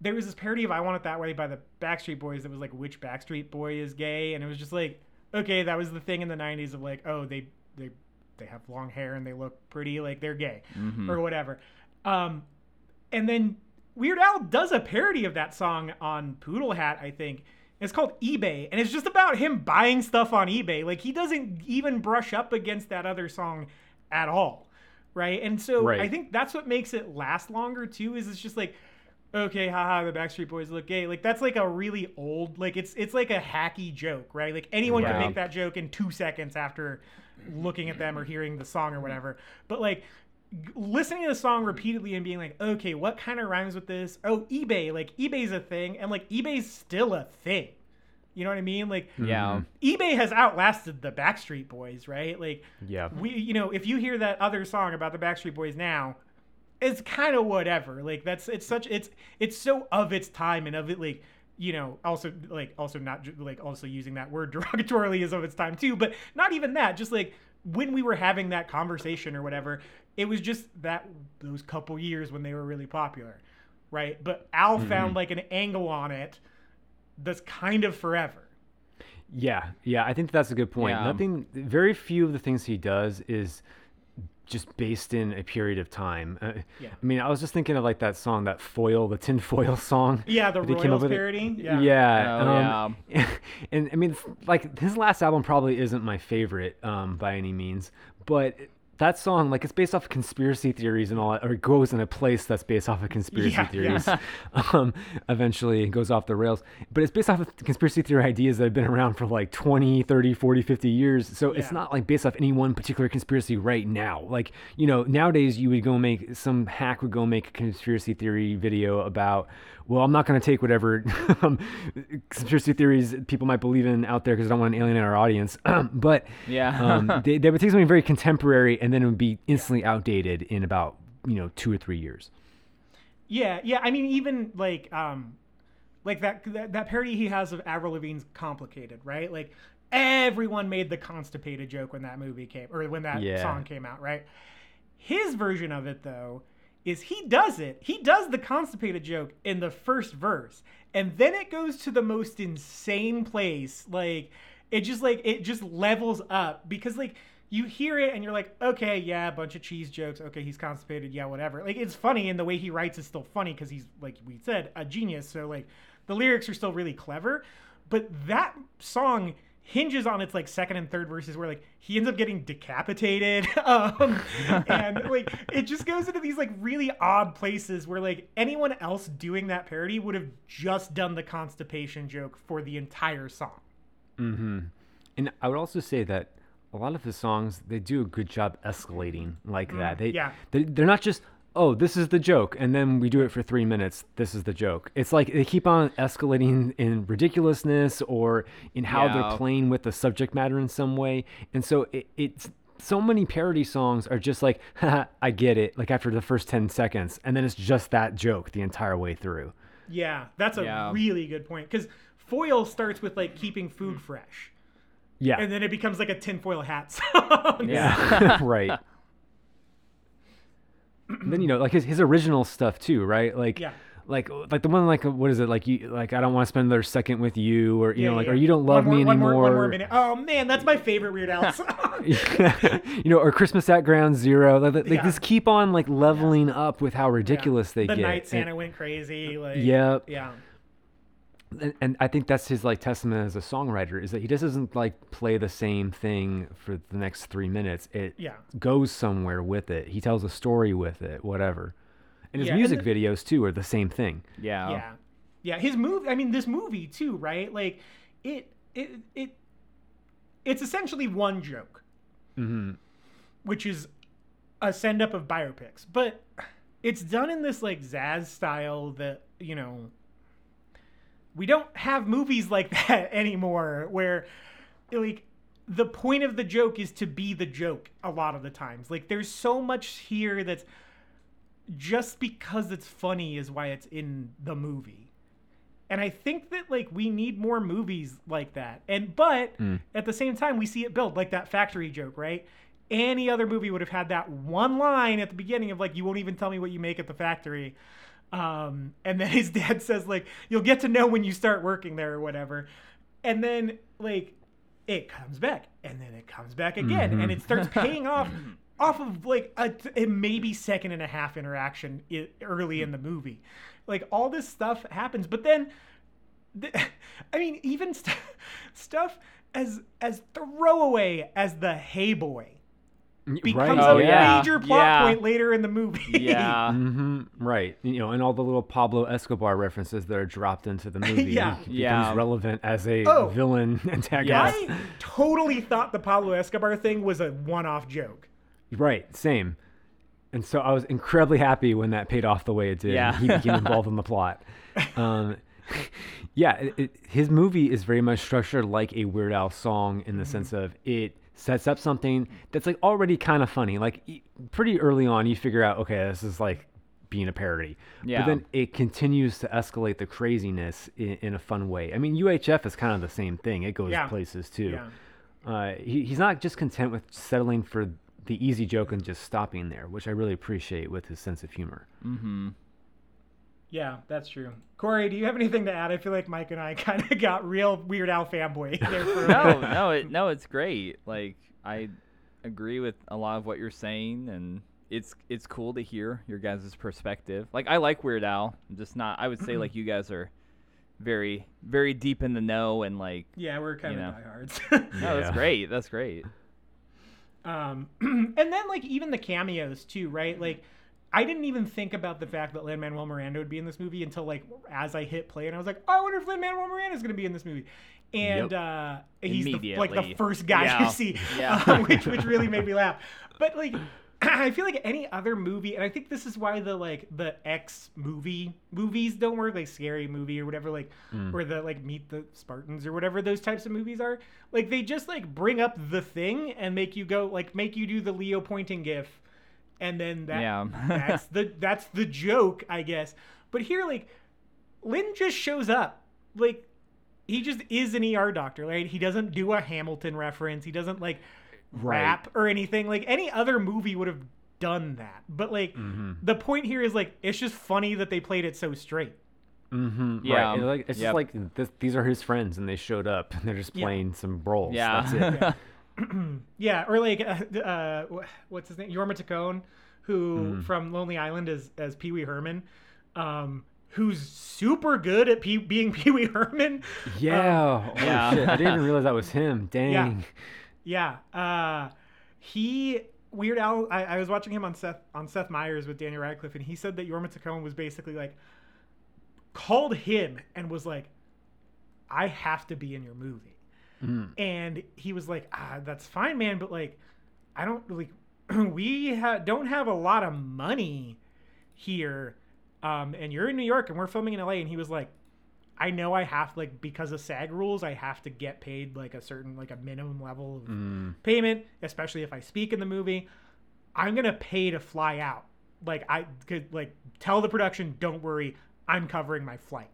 there was this parody of I Want It That Way by the Backstreet Boys that was like which Backstreet Boy is gay? And it was just like okay that was the thing in the 90s of like oh they they they have long hair and they look pretty like they're gay or whatever. Um and then Weird Al does a parody of that song on Poodle Hat I think. It's called eBay and it's just about him buying stuff on eBay. Like he doesn't even brush up against that other song at all right? And so Right. I think that's what makes it last longer too is it's just like okay, haha, the Backstreet Boys look gay. Like that's like a really old, like it's it's like a hacky joke, right? Like anyone Yeah. can make that joke in two seconds after looking at them or hearing the song or whatever. But like listening to the song repeatedly and being like, okay, what kind of rhymes with this? Oh, eBay, like eBay's a thing, and like eBay's still a thing. You know what I mean? Like Yeah. Mm-hmm. eBay has outlasted the Backstreet Boys, right? Like Yeah. we you know if you hear that other song about the backstreet boys now it's kind of whatever like that's it's such it's it's so of its time and of it like you know also like also not like also using that word derogatorily is of its time too but not even that just like when we were having that conversation or whatever it was just that those couple years when they were really popular right but al mm-hmm. found like an angle on it that's kind of forever Yeah, yeah, I think that's a good point. Yeah. Nothing, very few of the things he does is just based in a period of time. Uh, Yeah. I mean, I was just thinking of like that song, that foil, the tin foil song. yeah the that he came up royals with it. parody Yeah, yeah Oh, um, and I mean, like his last album probably isn't my favorite um, by any means, but that song, like it's based off of conspiracy theories and all that, or it goes in a place that's based off of conspiracy Yeah, theories. yeah. um, eventually it goes off the rails. But it's based off of conspiracy theory ideas that have been around for like 20, 30, 40, 50 years. So it's not like based off any one particular conspiracy right now. Like, you know, nowadays you would go make some hack would go make a conspiracy theory video about, well, I'm not going to take whatever um, conspiracy theories people might believe in out there because I don't want to alienate our audience. but Yeah. um, they, they would take something very contemporary and then it would be instantly outdated in about, you know, two or three years. Yeah, yeah. I mean, even like um, like that that, that parody he has of Avril Lavigne's "Complicated," right? Like everyone made the constipated joke when that movie came or when that Yeah. song came out, right? His version of it though is he does it. He does the constipated joke in the first verse, and then it goes to the most insane place. Like it just like it just levels up because like you hear it and you're like, okay, yeah, a bunch of cheese jokes. Okay, he's constipated. Yeah, whatever. Like it's funny, and the way he writes is still funny because he's like we said a genius. So like the lyrics are still really clever, but that song hinges on its like second and third verses where like he ends up getting decapitated um and like it just goes into these like really odd places where like anyone else doing that parody would have just done the constipation joke for the entire song Mm-hmm. And I would also say that a lot of his songs they do a good job escalating like that. Mm, they, yeah. they they're not just oh this is the joke and then we do it for three minutes. This is the joke. It's like they keep on escalating in ridiculousness or in how Yeah. they're playing with the subject matter in some way. And so it, it's so many parody songs are just like Haha, I get it like after the first ten seconds and then it's just that joke the entire way through. yeah that's a Yeah. really good point because foil starts with like keeping food mm. fresh Yeah. and then it becomes like a tinfoil hat song Yeah. right. Then you know, like his, his original stuff too, right? Like, Yeah. like like the one like what is it like you like I don't want to spend another second with you or you know like yeah. or you don't love One me more- one anymore. more, one more minute. Oh man, that's my favorite Weird Al song. you know, or Christmas at Ground Zero. Like, like Yeah. this keep on like leveling up with how ridiculous they the get. night And- Santa went crazy. Like, Yep. Yeah. And, and I think that's his like testament as a songwriter is that he just doesn't like play the same thing for the next three minutes. It Yeah. goes somewhere with it. He tells a story with it, whatever. And his Yeah, and music the- videos too are the same thing. yeah. Yeah. Yeah. His movie. I mean, this movie too, right? Like, it it it it's essentially one joke, hmm which is a send up of biopics, but it's done in this like Zaz style that you know we don't have movies like that anymore where like the point of the joke is to be the joke a lot of the times. Like there's so much here that's just because it's funny is why it's in the movie. And i think that like we need more movies like that. And but hmm. at the same time we see it build like that factory joke right? Any other movie would have had that one line at the beginning of like you won't even tell me what you make at the factory um, and then his dad says like you'll get to know when you start working there or whatever. And then like it comes back and then it comes back again and it starts paying off off of like a, a maybe second and a half interaction i- early in the movie. Like all this stuff happens but then th- i mean even st- stuff as as throwaway as the hey boy becomes right. Oh, a yeah. major plot Yeah. point later in the movie Yeah. hmm Right. You know, and all the little Pablo Escobar references that are dropped into the movie. Yeah. He becomes Yeah. relevant as a Oh. villain antagonist. I totally thought the Pablo Escobar thing was a one-off joke. Right, same. And so I was incredibly happy when that paid off the way it did. Yeah. he became involved in the plot. Um, yeah, it, it, his movie is very much structured like a Weird Al song in the Mm-hmm. sense of it sets up something that's like already kind of funny. Like pretty early on, you figure out, okay, this is like being a parody. Yeah. But then it continues to escalate the craziness in, in a fun way. I mean, UHF is kind of the same thing. It goes Yeah. places too. Yeah. Uh, he, he's not just content with settling for the easy joke and just stopping there, which I really appreciate with his sense of humor. Yeah, that's true. Corey, do you have anything to add? I feel like Mike and I kind of got real Weird Al fanboy there for no, no, it, no, it's great. Like I agree with a lot of what you're saying, and it's it's cool to hear your guys' perspective. Like I like Weird Al, I'm just not. I would say like you guys are very very deep in the know and like Yeah, we're kind You of know. diehards. no, that's great. That's great. Um, and then like even the cameos too, right? Like I didn't even think about the fact that Lin Manuel Miranda would be in this movie until like as I hit play, and I was like, oh, I wonder if Lin Manuel Miranda is going to be in this movie. And Yep. uh, he's the, like the first guy Yeah. you see, Yeah. uh, which which really made me laugh. But like, I feel like any other movie, and I think this is why the like the X movie movies don't work, like Scary Movie or whatever, like or the like Meet the Spartans or whatever those types of movies are. Like they just like bring up the thing and make you go like make you do the Leo pointing gif, and then that Yeah. that's the that's the joke, I guess. But here, like, Lin just shows up, like. He just is an ER doctor, right? He doesn't do a Hamilton reference. He doesn't like Right. rap or anything. Like any other movie would have done that. But like Mm-hmm. the point here is like it's just funny that they played it so straight. Mm-hmm. Yeah, Right. like, it's yep. just like this, these are his friends, and they showed up, and they're just Yeah. playing some roles. Yeah. That's it. Yeah, or like uh, uh, what's his name, Jorma Taccone, who Mm-hmm. from Lonely Island is as Pee Wee Herman, um, who's super good at Pee- being Pee Wee Herman. Yeah. oh, Yeah. shit. I didn't even realize that was him. Dang. Yeah, uh, he Weird Al. I, I was watching him on Seth on Seth Meyers with Daniel Radcliffe, and he said that Jorma Taccone was basically like called him and was like, "I have to be in your movie," Mm. and he was like, "Ah, that's fine, man, but like, I don't like, we ha- don't have a lot of money here, um, and you're in New York and we're filming in LA," and he was like. I know I have like because of SAG rules, I have to get paid like a certain like a minimum level of Mm. payment, especially if I speak in the movie. I'm gonna pay to fly out. Like I could like tell the production, don't worry, I'm covering my flight.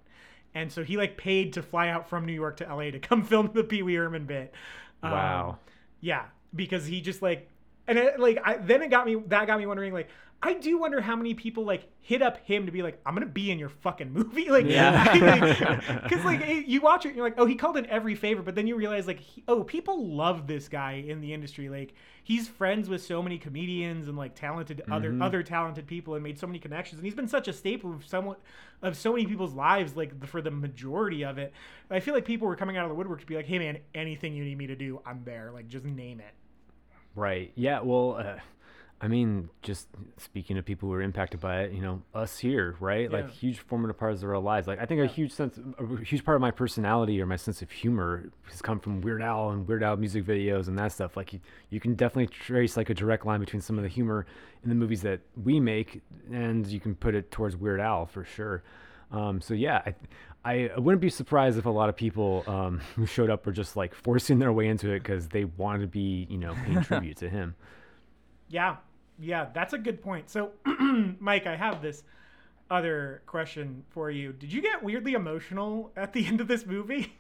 And so he like paid to fly out from New York to LA to come film the Pee Wee Herman bit. Um, Wow. yeah, because he just like, and it, like I then it got me that got me wondering like. I do wonder how many people like hit up him to be like, I'm gonna be in your fucking movie, like, Yeah. because like it- you watch it, and you're like, oh, he called in every favor, but then you realize like, he, oh, people love this guy in the industry. Like, he's friends with so many comedians and like talented other mm-hmm. other talented people, and made so many connections. And he's been such a staple of somewhat of so many people's lives, like for the majority of it. I feel like people were coming out of the woodwork to be like, hey man, anything you need me to do, I'm there. Like, just name it. Right. Yeah. Well, uh, I mean, just speaking to people who were impacted by it, you know, us here, right? Yeah. Like huge formative parts of our lives. Like I think a huge sense, a huge part of my personality or my sense of humor has come from Weird Al and Weird Al music videos and that stuff. Like you, you can definitely trace like a direct line between some of the humor in the movies that we make, and you can put it towards Weird Al for sure. Um, so yeah, I, I wouldn't be surprised if a lot of people um, who showed up were just like forcing their way into it because they wanted to be, you know, paying tribute to him. Yeah, yeah, that's a good point. So, Mike, I have this other question for you. Did you get weirdly emotional at the end of this movie?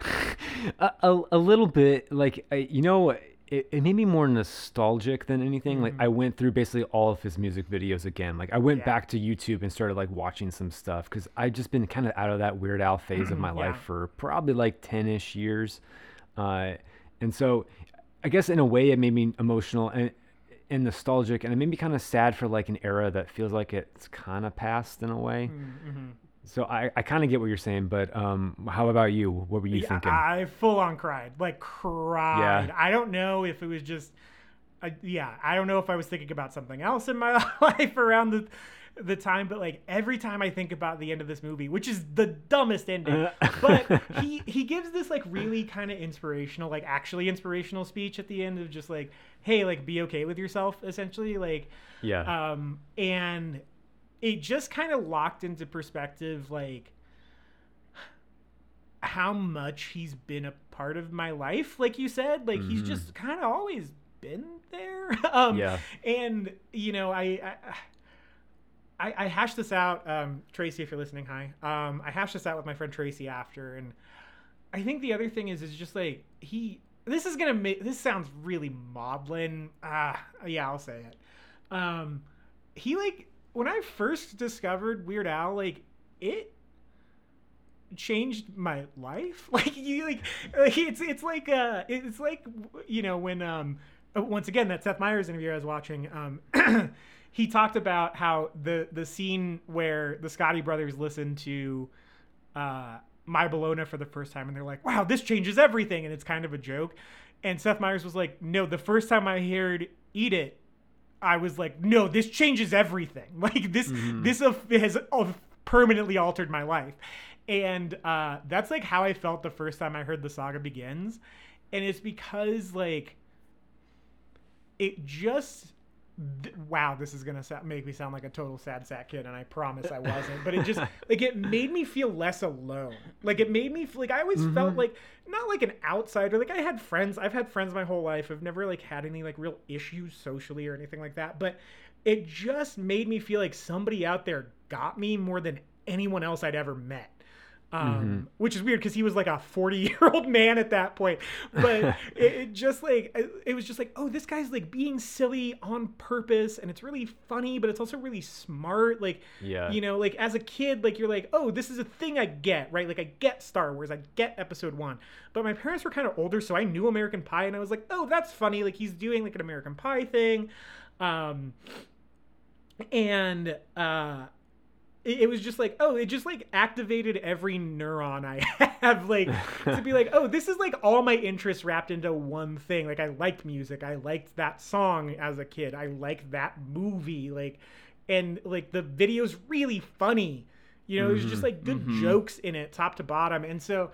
a, a, a little bit like I, you know it, it made me more nostalgic than anything like i went through basically all of his music videos again like i went Yeah. back to youtube and started like watching some stuff because i just been kind of out of that weird al phase of my Yeah. life for probably like 10ish years uh, and so i guess in a way it made me emotional and and nostalgic and it made me kind of sad for like an era that feels like it's kind of past in a way Mm-hmm. So i, I kind of get what you're saying but um how about you what were you Yeah, thinking I full on cried, like cried. Yeah. I don't know if it was just, uh, yeah, I don't know if I was thinking about something else in my life around the the time, but like every time I think about the end of this movie, which is the dumbest ending, but he he gives this like really kind of inspirational, like actually inspirational speech at the end of just like, hey, like be okay with yourself, essentially, like yeah um and it just kind of locked into perspective like how much he's been a part of my life like you said like he's Mhm. just kind of always been there um Yeah. and you know i i, I, I hashed this out um tracy if you're listening hi um i hashed this out with my friend tracy after and i think the other thing is is just like he this is gonna make this sounds really maudlin ah yeah i'll say it um he like when i first discovered weird al like it changed my life like you like, it's it's like uh it's like you know when um uh, once again that Seth Meyers interview I was watching um he talked about how the the scene where the Scotti brothers listen to uh My Bologna for the first time, and they're like, "Wow, this changes everything," and it's kind of a joke. And Seth Meyers was like, "No, the first time I heard Eat It, I was like, no, this changes everything. Like this, this uh, has permanently altered my life." And uh, that's like how I felt the first time I heard the saga begins, and it's because like it just th- wow this is gonna sa- make me sound like a total sad sack kid and i promise i wasn't. But it just like it made me feel less alone. Like it made me feel like i always mm-hmm. felt like not like an outsider. Like i had friends i've had friends my whole life i've never like had any like real issues socially or anything like that but it just made me feel like somebody out there got me more than anyone else i'd ever met um, which is weird because he was like a 40 year old man at that point. But it, it just like it, it was just like oh this guy's like being silly on purpose and it's really funny but it's also really smart. Like Yeah. you know like as a kid like you're like oh this is a thing i get right? Like i get star wars. I get episode one. But my parents were kind of older so i knew american pie and i was like oh that's funny. Like he's doing like an american pie thing. Um and uh it, it was just like oh it just like activated every neuron i have like to be like oh this is like all my interests wrapped into one thing. Like i liked music. I liked that song as a kid. I liked that movie. Like and like the video's really funny. You know there's just mm-hmm. like good mm-hmm. jokes in it top to bottom. And so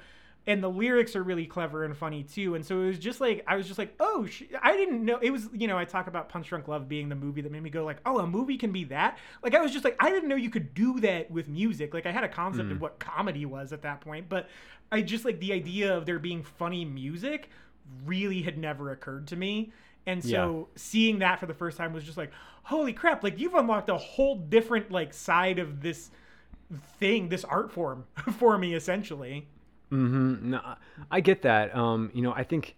and the lyrics are really clever and funny too. And so it was just like i was just like oh sh- i didn't know it was you know i talk about punch drunk love being the movie that made me go like oh a movie can be that? Like i was just like i didn't know you could do that with music. Like i had a concept of hmm. what comedy was at that point but i just like the idea of there being funny music really had never occurred to me. And so seeing that for the first time was just like holy crap like you've unlocked a whole different like side of this thing this art form for me essentially Mm-hmm. No, I- I get that. Um, you know, I think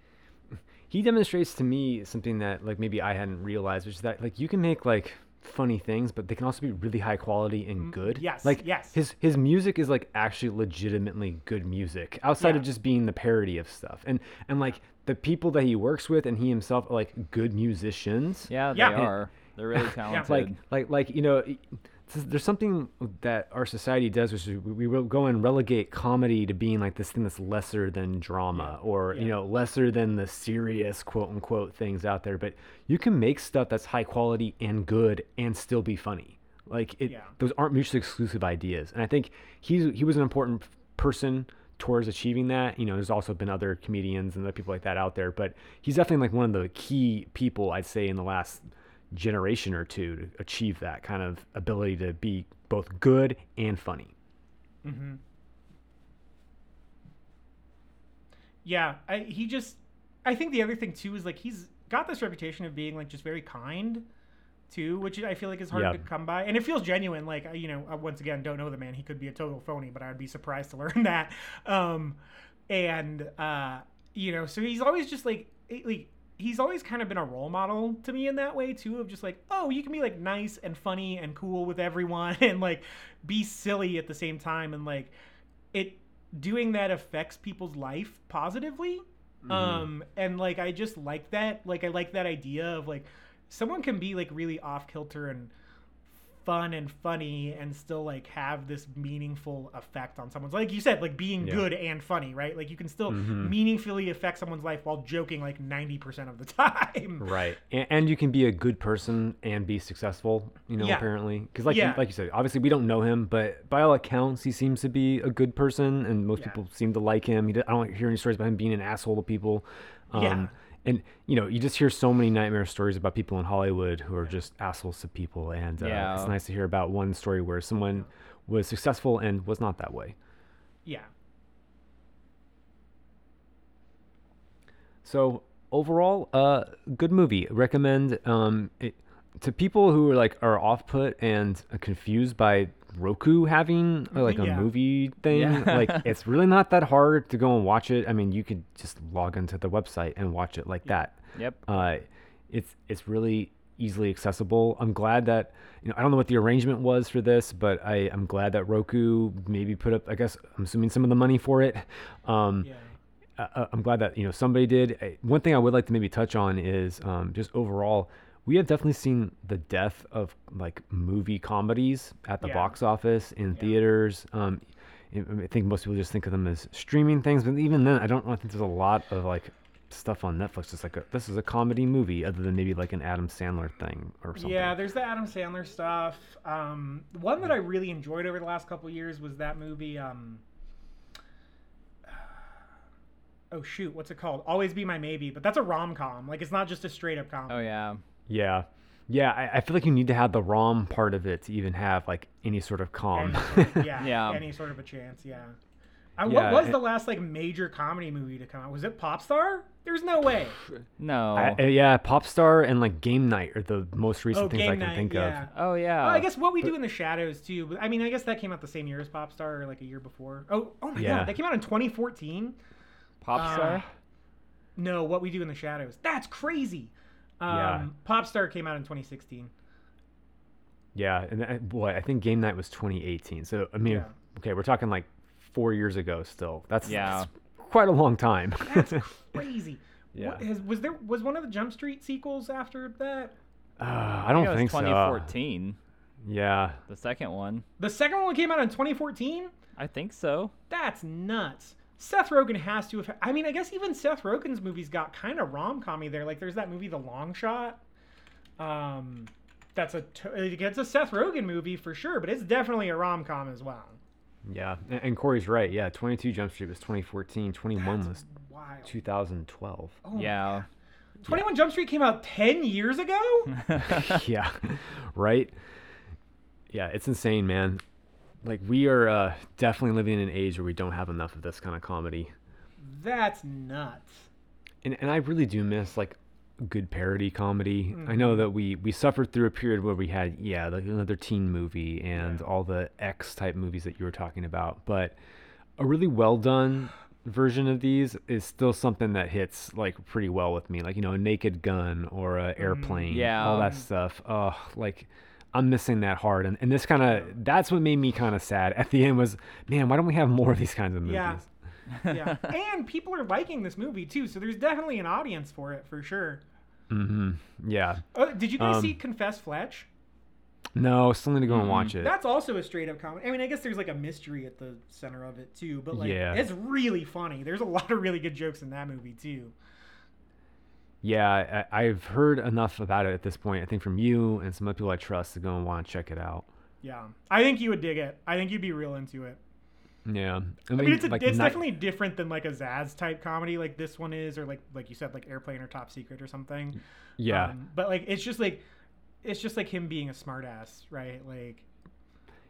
he demonstrates to me something that like maybe I hadn't realized, which is that like you can make like funny things, but they can also be really high quality and good. Mm, yes, Like yes. his his music is like actually legitimately good music outside of just being the parody of stuff. And and like the people that he works with and he himself are like good musicians. Yeah, they Yeah. are. They're really talented. like like like you know y- s- there's something that our society does which is we, will go and relegate comedy to being like this thing that's lesser than drama or you know lesser than the serious quote unquote things out there. But you can make stuff that's high quality and good and still be funny. Like it Yeah. those aren't mutually exclusive ideas. And i think he's he was an important person towards achieving that. You know there's also been other comedians and other people like that out there but he's definitely like one of the key people i'd say in the last generation or two to achieve that kind of ability to be both good and funny. Yeah, I, he just. I think the other thing too is like he's got this reputation of being like just very kind, too, which I feel like is hard Yeah. to come by, and it feels genuine. Like you know, once again, don't know the man. He could be a total phony, but I'd be surprised to learn that. Um, and uh, you know, so he's always just like, like he's always kind of been a role model to me in that way too of just like oh you can be like nice and funny and cool with everyone and like be silly at the same time and like it doing that affects people's life positively. Um and like i just like that like i like that idea of like someone can be like really off kilter and fun and funny and still like have this meaningful effect on someone's like you said like being Yeah. good and funny right like you can still meaningfully affect someone's life while joking like 90% of the time Right. And, and you can be a good person and be successful, you know, Yeah. apparently. Because, like, Yeah. you, like you said, obviously we don't know him, but by all accounts, he seems to be a good person and most people seem to like him. He, I don't hear any stories about him being an asshole to people. Um, Yeah. And, you know, you just hear so many nightmare stories about people in Hollywood who are just assholes to people. And uh, Yeah. it's nice to hear about one story where someone was successful and was not that way. yeah So overall, uh, good movie. Recommend um, it, to people who are like are off put and confused by Roku having uh, like a Yeah. movie thing. Yeah. like it's really not that hard to go and watch it. I mean, you could just log into the website and watch it like that. Yep. Uh, it's it's really easily accessible. I'm glad that you know I don't know what the arrangement was for this, but I I'm glad that Roku maybe put up. I guess I'm assuming some of the money for it. Um, yeah uh, I'm glad that you know somebody did. One thing I would like to maybe touch on is um, just overall, we have definitely seen the death of like movie comedies at the Yeah. box office in theaters. Um, I think most people just think of them as streaming things, but even then, I don't I think there's a lot of like stuff on Netflix. Just like a, this is a comedy movie, other than maybe like an Adam Sandler thing or something. Yeah, there's the Adam Sandler stuff. Um, one that I really enjoyed over the last couple of years was that movie. Um, oh shoot, what's it called? Always Be My Maybe. But that's a rom com. Like it's not just a straight up comedy. Oh yeah. Yeah. Yeah, I, I feel like you need to have the ROM part of it to even have like any sort of calm. Any yeah, Yeah. any sort of a chance. Yeah. Yeah, what was it- the last like major comedy movie to come out? Was it Popstar? There's no way. No. I, uh, yeah, Popstar and like Game Night are the most recent Oh, things I can Night. think yeah. of. oh yeah. Well, I guess what we do in the shadows too. But I mean, I guess that came out the same year as Popstar, or like a year before. Oh, oh my Yeah. god, that came out in 2014. Popstar. Uh, No, what we do in the shadows. That's crazy. Um, Yeah. Popstar came out in 2016. Yeah, and I, boy, I think Game Night was 2018. So I mean, Yeah. okay, we're talking like four years ago. Still, that's, Yeah. that's quite a long time. That's crazy. Yeah. What, has, was there was one of the Jump Street sequels after that? uh, I I don't it was think so. 2014. Yeah, The second one. The second one came out in 2014. I think so. That's nuts. Seth Rogen has to have. I mean, I guess even Seth Rogen's movies got kind of rom commy there. Like, there's that movie, The Long Shot. Um, that's a it's a Seth Rogen movie for sure, but it's definitely a rom com as well. yeah, and, and Corey's right. Yeah, 22 Jump Street was 2014. 21 That's was wild. 2012. Oh my yeah. 21 Jump Street came out 10 years ago? yeah, right. Yeah, it's insane, man. Like we are uh, definitely living in an age where we don't have enough of this kind of comedy. That's nuts. and, and I really do miss like good parody comedy. I Mm-hmm. know that we we suffered through a period where we had yeah like another teen movie and Yeah. all the X type movies that you were talking about, but a really well done version of these is still something that hits like pretty well with me. Like you know, a Naked Gun or a Airplane, Yeah. all that stuff. Oh, like. I'm missing that hard, and, and this kind of that's what made me kind of sad at the end was, man, why don't we have more of these kinds of movies? Yeah. Yeah. and people are liking this movie too, so there's definitely an audience for it for sure. Mm-hmm. Yeah. Oh, did you guys Um, see Confess Fletch? No, still need to go and watch it. That's also a straight up comedy. I mean, I guess there's like a mystery at the center of it too, but like Yeah. it's really funny. There's a lot of really good jokes in that movie too. Yeah, I, I've heard enough about it at this point. I think from you and some other people I trust to go and want to check it out. Yeah, I think you would dig it. I think you'd be real into it. Yeah, I mean, it's, a, like, it's not- definitely different than like a Zaz type comedy like this one is, or like like you said, like Airplane or Top Secret or something. yeah, Um, but like it's just like it's just like him being a smartass, right? Like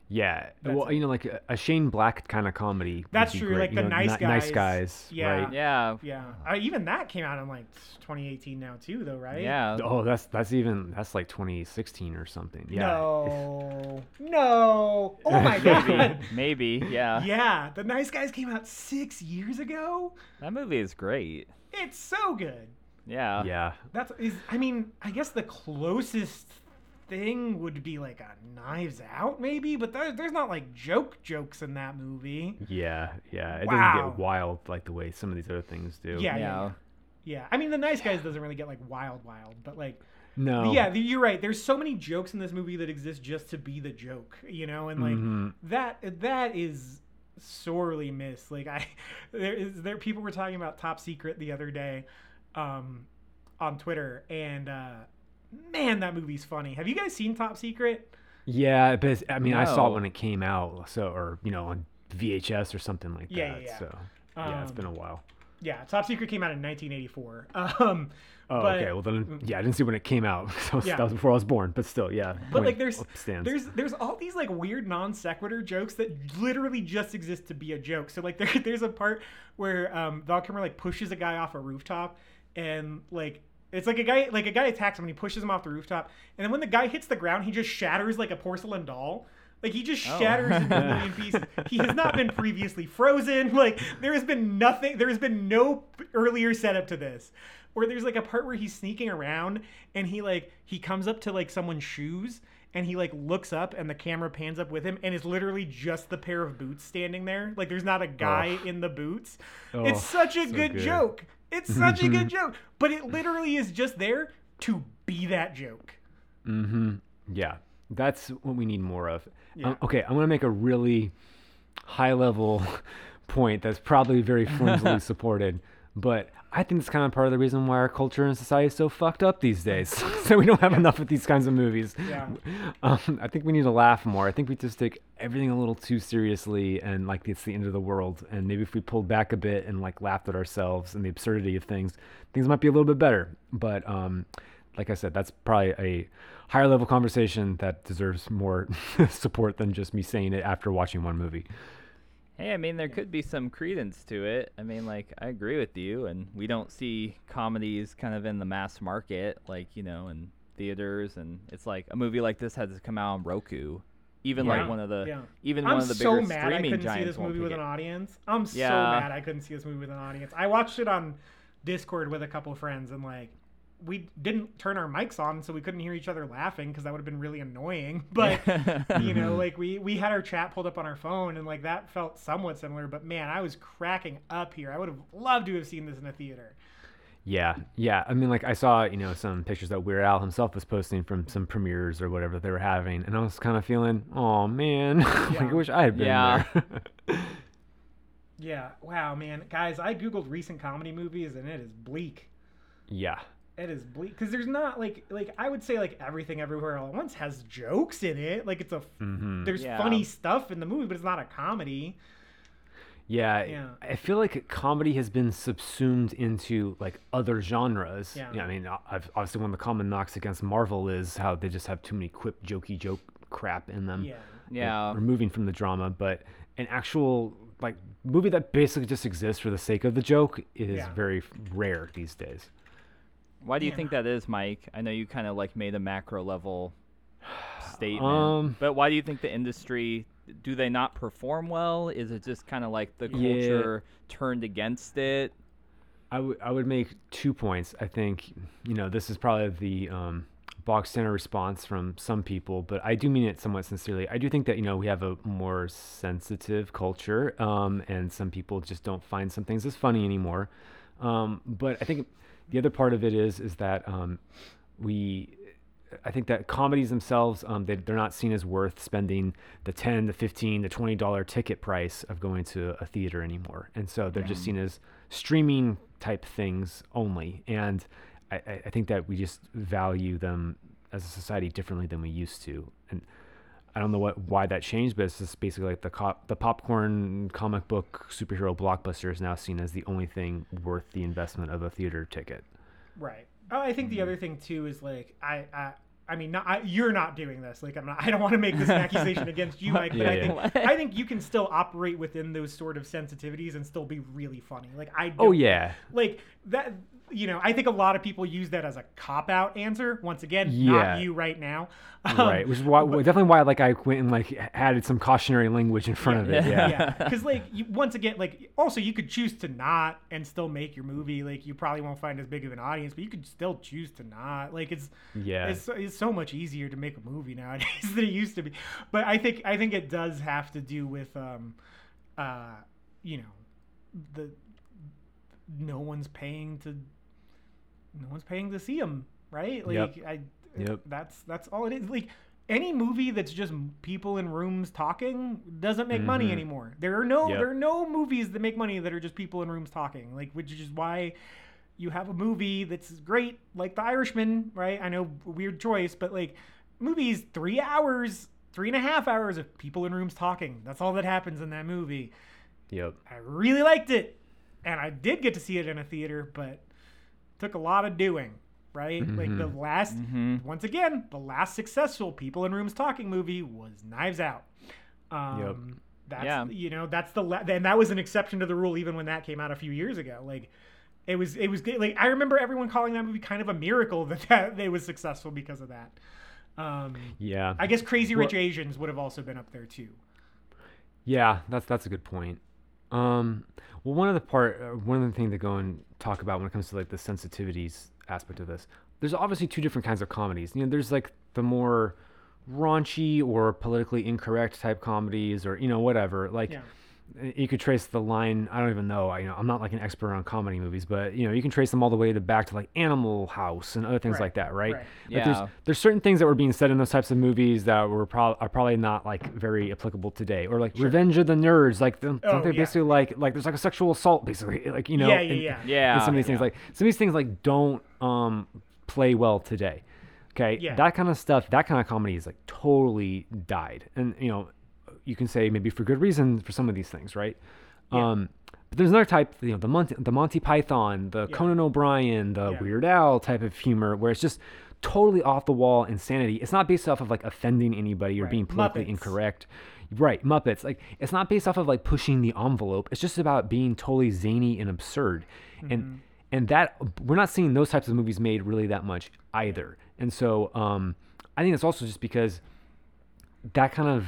yeah. that's Well, it. you know, like a, a Shane Black kind of comedy. That's true, great. like you the know, nice ni- nice guys. guys. Yeah. Right. Yeah. yeah, uh, even that came out in like 2018 now too, though, right? Yeah. Oh, that's that's even that's like 2016 or something. Yeah. No, no. Oh my god. Maybe. Yeah. Yeah, the Nice Guys came out six years ago. That movie is great. It's so good. Yeah. Yeah. That's is. I mean, I guess the closest thing would be like a Knives Out, maybe, but there, there's not like joke jokes in that movie. Yeah. Yeah. It Wow. doesn't get wild like the way some of these other things do. Yeah, yeah, Yeah. yeah. Yeah, I mean, the Nice Guys doesn't really get like wild, wild, but like, No. yeah, the- you're right. There's so many jokes in this movie that exist just to be the joke, you know, and like Mhm. that that is sorely missed. Like I, there is there people were talking about Top Secret the other day, um, on Twitter, and uh, man, that movie's funny. Have you guys seen Top Secret? Yeah, but I mean, I saw it when it came out, so or you know on VHS or something like Yeah, that. yeah, yeah. So yeah, it's Um, been a while. Yeah, Top Secret came out in 1984. Um, Oh, but- okay. Well, then, yeah, I didn't see when it came out. that, was, Yeah. that was before I was born, but still, yeah. But point like there's stands. there's there's all these like weird non sequitur jokes that literally just exist to be a joke. So like there, there's a part where um, Val Kilmer like pushes a guy off a rooftop and like it's like a guy like a guy attacks him and he pushes him off the rooftop and then when the guy hits the ground he just shatters like a porcelain doll. Like he just Oh. shatters into a million pieces. He has not been previously frozen. Like there has been nothing. There has been no earlier setup to this. Or there's like a part where he's sneaking around and he like he comes up to like someone's shoes and he like looks up and the camera pans up with him and it's literally just the pair of boots standing there. Like there's not a guy Oh. in the boots. Oh, it's such a so good, good. joke. It's such a good joke, but it literally is just there to be that joke. Mm-hmm. Yeah, that's what we need more of. Yeah. Um, okay, I'm gonna make a really high level point that's probably very flimsily supported, but I think it's kind of part of the reason why our culture and society is so fucked up these days. so we don't have enough of these kinds of movies. Yeah. Um, I think we need to laugh more. I think we just take everything a little too seriously and like it's the end of the world. And maybe if we pulled back a bit and like laughed at ourselves and the absurdity of things, things might be a little bit better. But um, like I said, that's probably a higher level conversation that deserves more support than just me saying it after watching one movie. Hey, I mean, there could be some credence to it. I mean, like, I agree with you, and we don't see comedies kind of in the mass market, like, you know, in theaters, and it's like a movie like this had to come out on Roku. Even Yeah. like one of the, Yeah. even I'm one of the so bigger mad I streaming couldn't see giants this movie with it. an audience. I'm so mad I couldn't see this movie with an audience. I watched it on Discord with a couple friends and like we didn't turn our mics on so we couldn't hear each other laughing because that would have been really annoying. But you know, like we we had our chat pulled up on our phone and like that felt somewhat similar. But man, I was cracking up here. I would have loved to have seen this in a theater. Yeah, yeah. I mean, like I saw, you know, some pictures that Weird Al himself was posting from some premieres or whatever they were having, and I was kind of feeling, oh man, like I wish I had been Yeah. there. Yeah. Wow, man, guys, I googled recent comedy movies and it is bleak. yeah, It is bleak because there's not like like I would say like everything everywhere all at once has jokes in it. Like it's a hmm there's Yeah. funny stuff in the movie, but it's not a comedy. yeah, Yeah. I feel like comedy has been subsumed into like other genres. Yeah. I mean, I've, obviously one of the common knocks against Marvel is how they just have too many quip, jokey joke crap in them. Yeah. yeah. removing from the drama, but an actual like movie that basically just exists for the sake of the joke is Yeah. very rare these days. Why do you Yeah. think that is, Mike? I know you kind of like made a macro level statement, Um, but why do you think the industry do they not perform well? Is it just kind of like the Yeah. culture turned against it? I would I would make two points. I think you know this is probably the um, box standard response from some people, but I do mean it somewhat sincerely. I do think that you know we have a more sensitive culture, um, and some people just don't find some things as funny anymore. Um, but I think the other part of it is is that um, we. I think that comedies themselves, um, they, they're not seen as worth spending the 10, the 15, the $20 ticket price of going to a theater anymore. And so they're just seen as streaming type things only. And I, I I think that we just value them as a society differently than we used to. And I don't know what why that changed, but it's just basically like the co- the popcorn comic book superhero blockbuster is now seen as the only thing worth the investment of a theater ticket. Right. Oh, I think the mm-hmm. other thing too is like I I, I mean not, I, you're not doing this. Like I'm not. I don't want to make this an accusation against you, Mike. But Yeah, I yeah. think I think you can still operate within those sort of sensitivities and still be really funny. Like I. Oh don't- yeah, Like that. You know, I think a lot of people use that as a cop out answer. Once again, Yeah. not you right now. Um, right. Which is why definitely why like I went and like added some cautionary language in front of it. Yeah. Yeah. yeah because like you, once again like also you could choose to not and still make your movie like you probably won't find as big of an audience but you could still choose to not like it's Yeah. it's, it's so much easier to make a movie nowadays than it used to be but i think i think it does have to do with um uh you know the no one's paying to no one's paying to see them right like Yep. i Yep. that's that's all it is like any movie that's just people in rooms talking doesn't make money Mhm. anymore there are no Yep. there are no movies that make money that are just people in rooms talking like which is why you have a movie that's great like the irishman right i know weird choice but like movies three hours three and a half hours of people in rooms talking that's all that happens in that movie Yep. i really liked it and i did get to see it in a theater but took a lot of doing right like the last hmm once again, the last successful people in rooms talking movie was Knives Out. Um, That's Yeah. you know that's the la- and that was an exception to the rule even when that came out a few years ago. Like it was it was good. like I remember everyone calling that movie kind of a miracle that that it was successful because of that. Um, Yeah. I guess Crazy Rich Well- Asians would have also been up there too. Yeah, that's that's a good point. Um, well, one of the part, uh, one of the things to go and talk about when it comes to like the sensitivities aspect of this, there's obviously two different kinds of comedies. You know, there's like the more raunchy or politically incorrect type comedies, or you know whatever. Like, Yeah. You could trace the line. I don't even know. I, you know, I'm not like an expert on comedy movies, but you know, you can trace them all the way to back to like Animal House and other things Right, like that, right? right. Like, Yeah. there's there's certain things that were being said in those types of movies that were pro- are probably not like very applicable today, or like Revenge of the Nerds. Like, don't, Oh, don't they yeah. basically like like there's like a sexual assault, basically, like you know. Yeah, yeah, and- yeah. Yeah. and some of these things like some of these things like don't um play well today okay Yeah. that kind of stuff that kind of comedy is like totally died and you know you can say maybe for good reason for some of these things right Yeah. um but there's another type you know the monty, the monty python the Yeah. conan o'brien the Yeah. weird al type of humor where it's just totally off the wall insanity it's not based off of like offending anybody or Right. being politically Muppets. incorrect right muppets like it's not based off of like pushing the envelope it's just about being totally zany and absurd Mm-hmm. and and that we're not seeing those types of movies made really that much either and so um i think it's also just because that kind of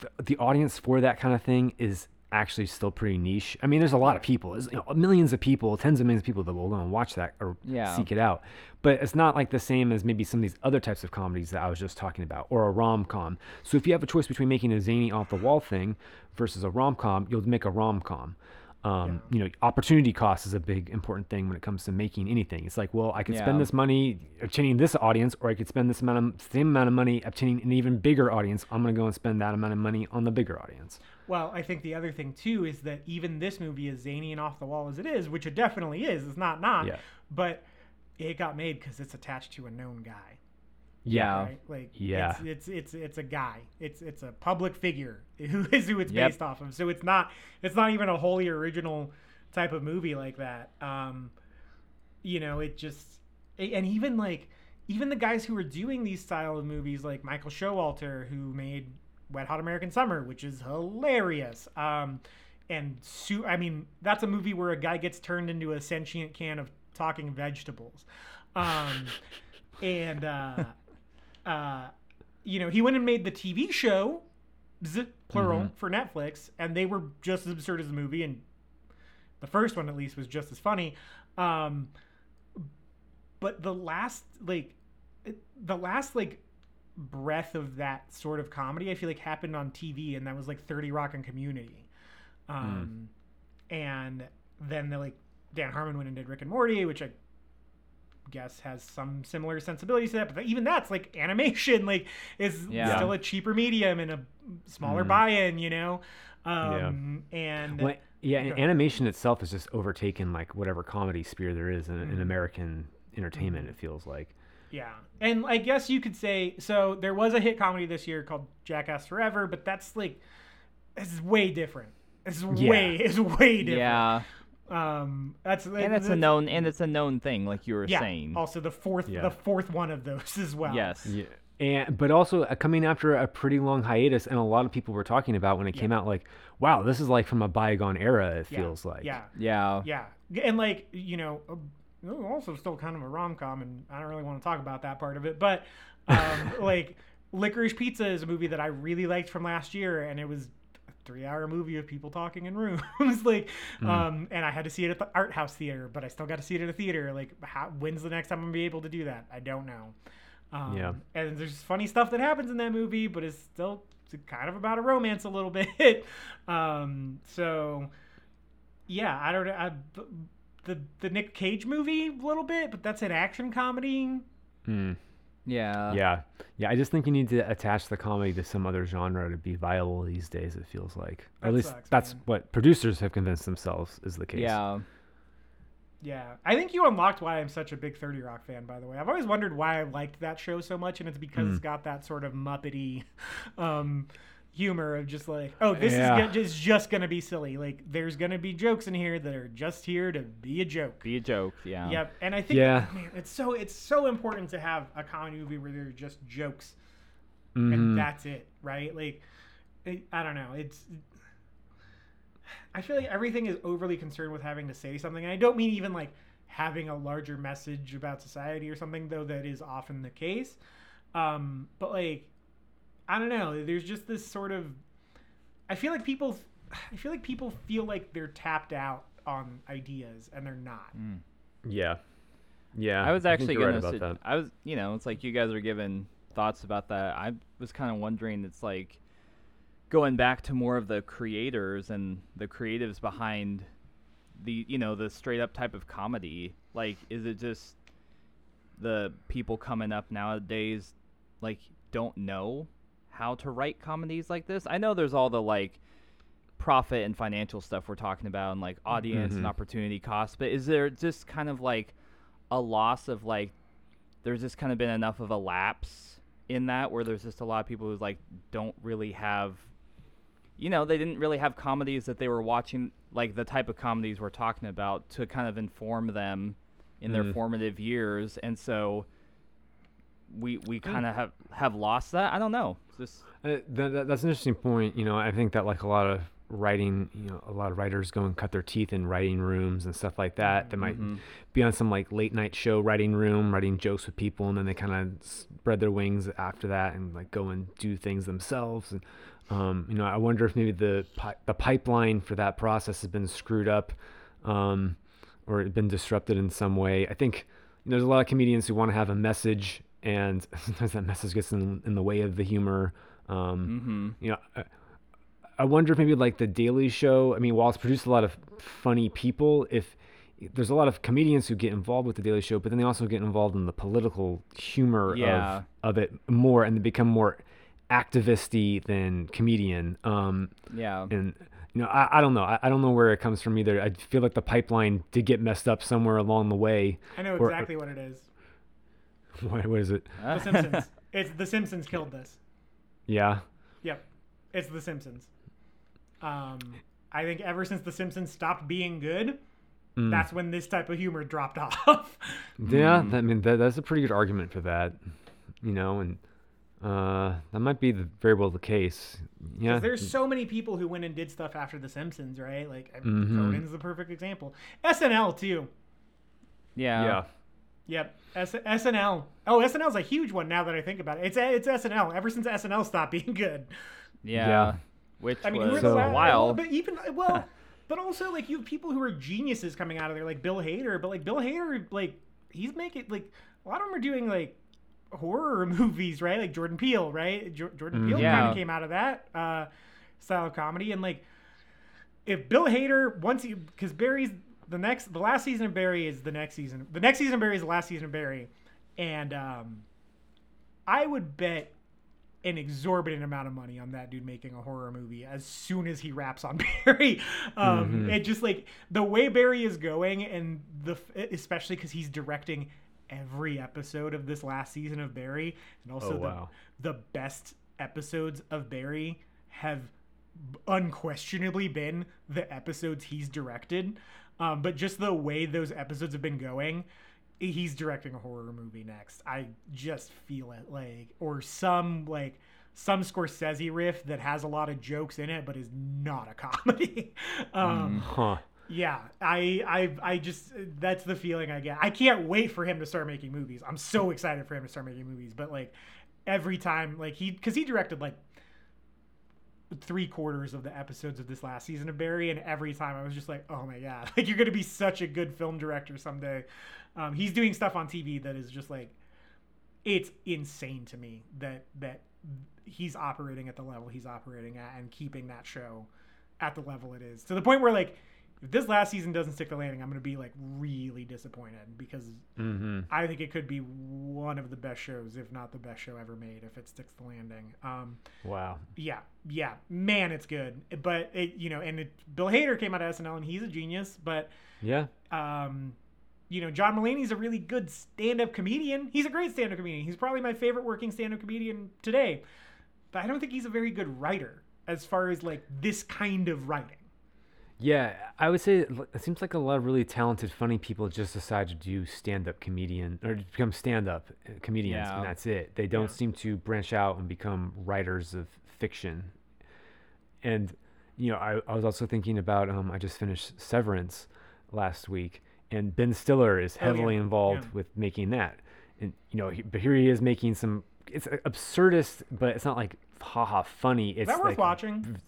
th- the audience for that kind of thing is actually still pretty niche. I mean there's a lot of people. There's you know, millions of people tens of millions of people that will go and watch that or Yeah. seek it out. But it's not like the same as maybe some of these other types of comedies that i was just talking about or a rom-com. So if you have a choice between making a zany off the wall thing versus a rom-com you'll make a rom-com um, you know opportunity cost is a big important thing when it comes to making anything. It's like well i could Yeah. spend this money obtaining this audience or i could spend this amount of same amount of money obtaining an even bigger audience. I'm going to go and spend that amount of money on the bigger audience. Well, I think the other thing too is that even this movie, is zany and off the wall as it is, which it definitely is, it's not not, Yeah. but it got made because it's attached to a known guy, Yeah. right? Like, Yeah. it's, it's it's it's a guy. It's it's a public figure who is who it's Yep. based off of. So it's not it's not even a wholly original type of movie like that. Um, you know, it just and even like even the guys who are doing these style of movies, like Michael Showalter, who made Wet Hot American Summer, which is hilarious. Um, and su- I mean, that's a movie where a guy gets turned into a sentient can of talking vegetables. Um, and uh, uh, you know, he went and made the TV show, z- plural, for Netflix, and they were just as absurd as the movie, and the first one at least was just as funny. Um, but the last like the last like breath of that sort of comedy i feel like happened on tv and that was like 30 rock and community. Um and then the like dan harmon went and did rick and morty which i guess has some similar sensibilities to that but even that's like animation like is Yeah. still a cheaper medium and a smaller buy-in you know um and well, yeah and animation itself has just overtaken like whatever comedy sphere there is in, Mm-hmm. in american entertainment it feels like Yeah. And I guess you could say so there was a hit comedy this year called Jackass Forever, but that's like it's way different. It's Yeah. way it's way different. Yeah. Um that's And it's a known and it's a known thing, like you were yeah, saying. Also the fourth Yeah. the fourth one of those as well. Yes. Yeah, and but also uh, coming after a pretty long hiatus, and a lot of people were talking about when it came out, like, wow, this is like from a bygone era. It Yeah. feels like. Yeah. Yeah. Yeah. And like, you know, uh, also still kind of a rom com, and I don't really want to talk about that part of it, but um, like, Licorice Pizza is a movie that I really liked from last year, and it was a three hour movie of people talking in rooms. like, Mm. um, and I had to see it at the art house theater, but I still got to see it at a theater. Like, how, when's the next time I'm gonna be able to do that? I don't know. Um, Yeah. And there's funny stuff that happens in that movie, but it's still kind of about a romance a little bit. um, so yeah, I don't know. The the Nick Cage movie a little bit, but that's an action comedy. Mm, Yeah. yeah, yeah. I just think you need to attach the comedy to some other genre to be viable these days. It feels like, or at least sucks, that's man. what producers have convinced themselves is the case. Yeah. Yeah, I think you unlocked why I'm such a big Thirty Rock fan. By the way, I've always wondered why I liked that show so much, and it's because it's got that sort of muppety um, humor of just like, oh, this Yeah. is go- is just gonna be silly. Like, there's gonna be jokes in here that are just here to be a joke. Be a joke. Yeah. Yep, and I think Yeah. man, it's so it's so important to have a comedy movie where there's just jokes Mhm. and that's it, right? Like, it, I don't know. It's I feel like everything is overly concerned with having to say something, and I don't mean even like having a larger message about society or something, though that is often the case. Um, but like, I don't know. There's just this sort of. I feel like people. I feel like people feel like they're tapped out on ideas, and they're not. Mm. yeah, yeah. I was actually you're gonna. right su- that. I was, you know, it's like you guys are giving thoughts about that. I was kind of wondering. It's like, going back to more of the creators and the creatives behind the you know the straight up type of comedy like is it just the people coming up nowadays like don't know how to write comedies like this i know there's all the like profit and financial stuff we're talking about and like audience Mhm. and opportunity cost but is there just kind of like a loss of like there's just kind of been enough of a lapse in that where there's just a lot of people who like don't really have you know they didn't really have comedies that they were watching like the type of comedies we're talking about to kind of inform them in their Mm. formative years and so we we kind of have have lost that i don't know just Uh, that, that, that's an interesting point. You know, I think that like a lot of writing, you know, a lot of writers go and cut their teeth in writing rooms and stuff like that. They might Mhm. be on some like late night show writing room, writing jokes with people, and then they kind of spread their wings after that and like go and do things themselves. And um, you know, I wonder if maybe the pi- the pipeline for that process has been screwed up, um, or been disrupted in some way. I think you know, there's a lot of comedians who want to have a message, and sometimes that message gets in, in the way of the humor. Um, mhm. you know, I, I wonder if maybe like the Daily Show. I mean, while it's produced a lot of funny people, if there's a lot of comedians who get involved with the Daily Show, but then they also get involved in the political humor Yeah. of of it more, and they become more activisty than comedian. Um, yeah and you know, I, I don't know. I, I don't know where it comes from either. I feel like the pipeline did get messed up somewhere along the way. I know Or- exactly what it is. what, what is it? The Simpsons. it's The Simpsons killed this. Yeah. Yep, it's The Simpsons. Um, I think ever since The Simpsons stopped being good, Mm. that's when this type of humor dropped off. Yeah, I mean that, that's a pretty good argument for that, you know, and uh, that might be the, very well the case. Yeah, 'Cause there's so many people who went and did stuff after The Simpsons, right? Like Mhm. Conan's the perfect example. SNL too. yeah yeah, Yep. S- SNL. Oh, SNL's a huge one now that I think about it. It's it's SNL. Ever since SNL stopped being good. yeah, Yeah. which I mean, was we're So- the a while But even well, but also like you have people who are geniuses coming out of there, like Bill Hader. But like Bill Hader, like he's making like a lot of them are doing like horror movies, right? Like Jordan Peele, right? Jo- Jordan Mhm. Peele Yeah. kind of came out of that uh, style of comedy, and like if Bill Hader once he because Barry's the next the last season of Barry is the next season. The next season of Barry is the last season of Barry, and um, I would bet an exorbitant amount of money on that dude making a horror movie as soon as he wraps on Barry. Um, Mhm. It just like the way Barry is going, and the especially because he's directing every episode of this last season of Barry, and also Oh, the the best episodes of Barry have unquestionably been the episodes he's directed. Um, but just the way those episodes have been going, he's directing a horror movie next. I just feel it like, or some like some Scorsese riff that has a lot of jokes in it, but is not a comedy. um, huh? yeah, I, I, I just that's the feeling I get. I can't wait for him to start making movies. I'm so excited for him to start making movies. But like every time, like he, because he directed like three quarters of the episodes of this last season of Barry, and every time I was just like, oh my god, like you're gonna be such a good film director someday. Um, he's doing stuff on TV that is just like it's insane to me that that he's operating at the level he's operating at and keeping that show at the level it is to the point where like if this last season doesn't stick the landing i'm going to be like really disappointed because Mm-hmm. i think it could be one of the best shows if not the best show ever made if it sticks the landing um Wow. yeah yeah man it's good but it you know and it, bill hader came out of snl and he's a genius but Yeah. um, you know, John Mulaney's a really good stand-up comedian. He's a great stand-up comedian. He's probably my favorite working stand-up comedian today. But I don't think he's a very good writer as far as like this kind of writing. Yeah, I would say it seems like a lot of really talented, funny people just decide to do stand-up comedian or become stand-up uh, comedians, Yeah. and that's it. They don't Yeah. seem to branch out and become writers of fiction. And you know, I, I was also thinking about um, I just finished Severance last week, and Ben Stiller is Oh, yeah. heavily involved with making that. And you know, he, but here he is making some. It's absurdist, but it's not like haha funny. It's Is that worth like watching?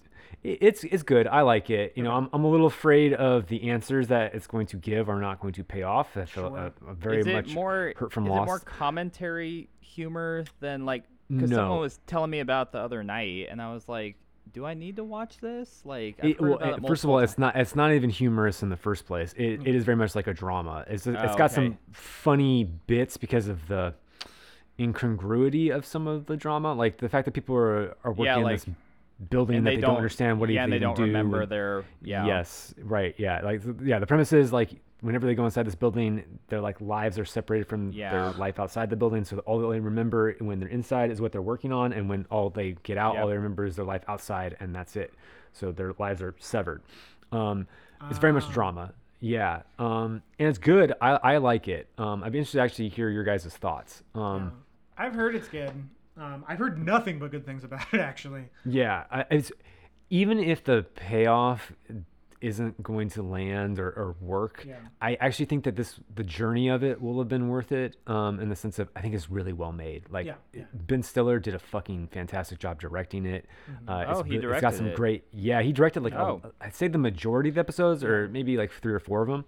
It- it's it's good. I like it. You know, I'm I'm a little afraid of the answers that it's going to give are not going to pay off. That's Sure. uh, uh, very much more hurt from is Lost. it more commentary humor than like because someone was telling me about the other night and i was like do I need to watch this? Like, It, well, it- first of all, multiple it's not it's not even humorous in the first place. It, it is very much like a drama. It's it's Oh, got okay. some funny bits because of the incongruity of some of the drama, like the fact that people are are working Yeah, in this building and that they they don't don't understand what yeah, even and they don't do. remember their yeah. Yes, right. Yeah, like yeah. The premise is like whenever they go inside this building, their like lives are separated from Yeah. their life outside the building. So all they remember when they're inside is what they're working on, and when all they get out, all they remember is their life outside, and that's it. So their lives are severed. Um, it's very much Ah. drama. Yeah, um, and it's good. I, I like it. Um, I'd be interested to actually hear your guys' thoughts. Um, I've heard it's good. Um, I've heard nothing but good things about it, actually. Yeah, it's even if the payoff isn't going to land or, or work. Yeah. I actually think that this the journey of it will have been worth it. Um, in the sense of I think it's really well made. Like Yeah, yeah. Ben Stiller did a fucking fantastic job directing it. Uh, Oh, it's, he re- It's got some it. great. Yeah, he directed like Oh. a, I'd say the majority of the episodes, or maybe like three or four of them.